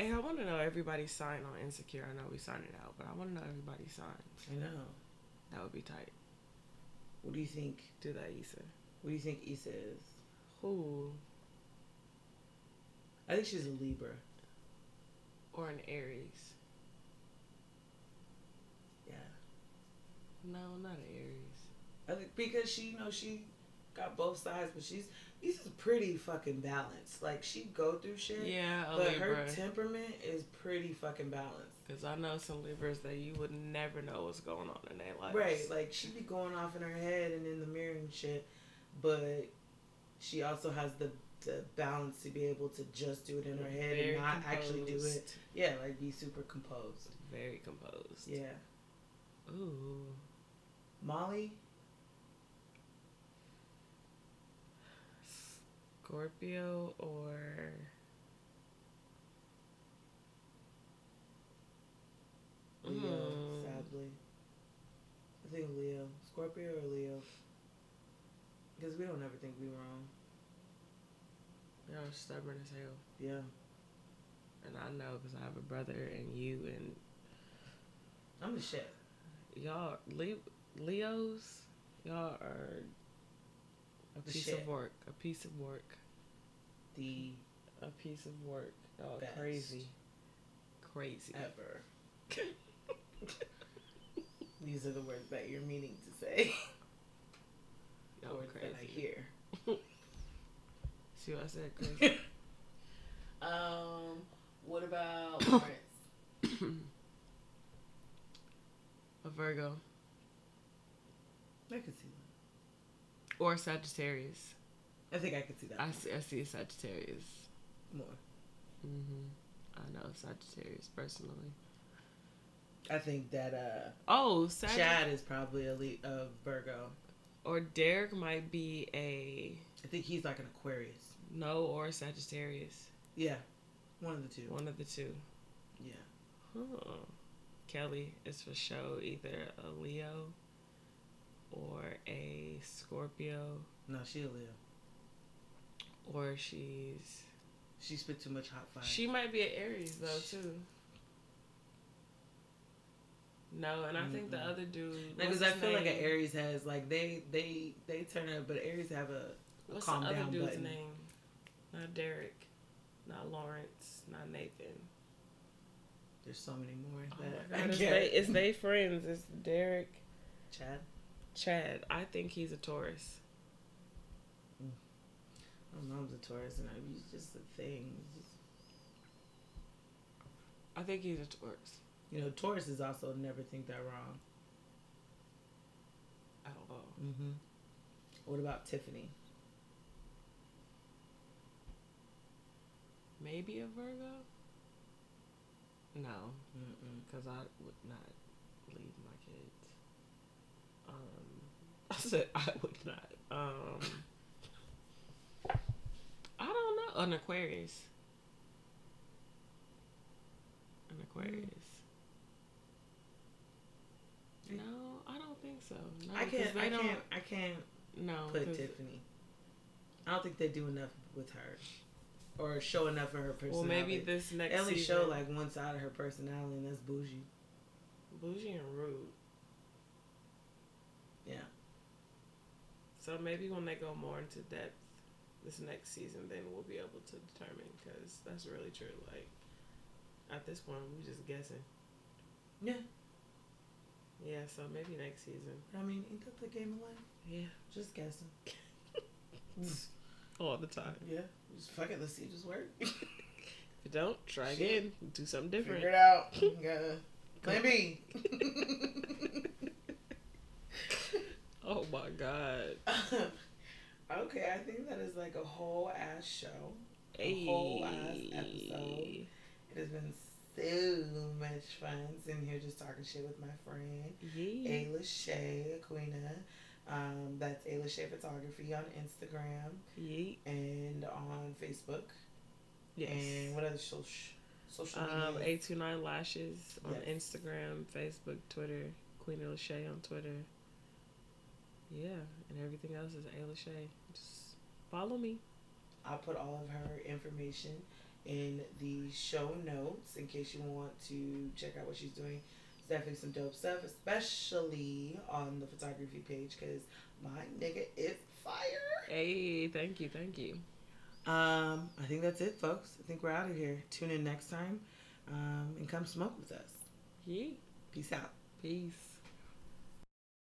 Hey, I want to know everybody's sign on Insecure. I know we signed it out, but I want to know everybody's signs. I know. That would be tight. What do you think? Do that, Issa. What do you think Issa is? Who? I think she's a Libra. Or an Aries? Yeah. No, not an Aries. I think because she, you know, she got both sides, but she's Issa's pretty fucking balanced. Like she go through shit. Yeah, But Libra. her temperament is pretty fucking balanced. Because I know some Libras that you would never know what's going on in their life. Right, like she be going off in her head and in the mirror and shit, but she also has the the balance to be able to just do it in her head Very and not actually do it. Yeah, like be super composed. Very composed. Yeah, Ooh. Molly. Scorpio or Leo, Mm. sadly. I think Leo. Scorpio or Leo. Because we don't ever think we wrong. Y'all stubborn as hell. Yeah. And I know because I have a brother and you and I'm the shit. y'all Le- Leos, y'all are a The piece shit. of work. A piece of work. The A piece of work. Y'all Best. crazy. Crazy. ever. [LAUGHS] These are the words that you're meaning to say. [LAUGHS] Y'all words crazy. that I hear. [LAUGHS] See what I said? Crazy. Um, what about [COUGHS] Lawrence? a Virgo I could see that. or Sagittarius. I think I could see that I see, I see a Sagittarius. more. hmm I know Sagittarius personally. I think that uh, Oh, Sag- Chad is probably a, le- a Virgo. or Derek might be a I think he's like an Aquarius. no or Sagittarius. Yeah, one of the two. One of the two. Yeah. Huh. Kelly is for sure either a Leo or a Scorpio, No, she a Leo. Or she's She spit too much hot fire. she might be an Aries though too. No, and I think the other dude. because I feel like an? Aries has like they they they turn up, but Aries have a, a What's calm the other down dude's button. name? Not Derek, not Lawrence, not Nathan. There's so many more Oh that my I God, it's, they, it's they friends. It's Derek, Chad. Chad. I think he's a Taurus. My mom's a Taurus, and I, it's just a thing. Just, I think he's a Taurus. you know, Taurus is also never think that wrong. I don't know. Mm-hmm. What about Tiffany? Maybe a Virgo. No, because I would not leave my kids. Um, [LAUGHS] I said I would not. Um, I don't know. An Aquarius. An Aquarius. No, I don't think so. No, I can't. I can't. I can't No, put Tiffany. I don't think they do enough with her, or show enough of her personality. Well, maybe this next they only season. show like one side of her personality, and that's bougie. bougie and rude. Yeah. So maybe when they go more into depth this next season, then we'll be able to determine because that's really true. Like at this point, we're just guessing. Yeah. Yeah, so maybe next season. I mean, ain't that the game of life? Yeah, Just guessing. [LAUGHS] all the time. Yeah. Just fuck it. Let's see if this works. [LAUGHS] If you don't, try Shit. again. Do something different. Figure it out. [LAUGHS] Gotta plan B. Oh my god. Okay, I think that is like a whole ass show. A whole ass episode. It has been so much fun sitting here just talking shit with my friend Yeah. Ayla Shay Aquina. Um, that's Ayla Shay Photography on Instagram Yeah. and on Facebook. Yes. And what other social social media? Um, media? eight two nine lashes on Yes. Instagram, Facebook, Twitter. Queen Lachey on Twitter. Yeah, and everything else is A Lachey. Follow me. I'll put all of her information in the show notes in case you want to check out what she's doing. It's definitely some dope stuff, especially on the photography page because My nigga is fire. Hey, thank you, thank you. Um, I think that's it, folks. I think we're out of here. Tune in next time, um, and come smoke with us. Yeah. Peace out. Peace.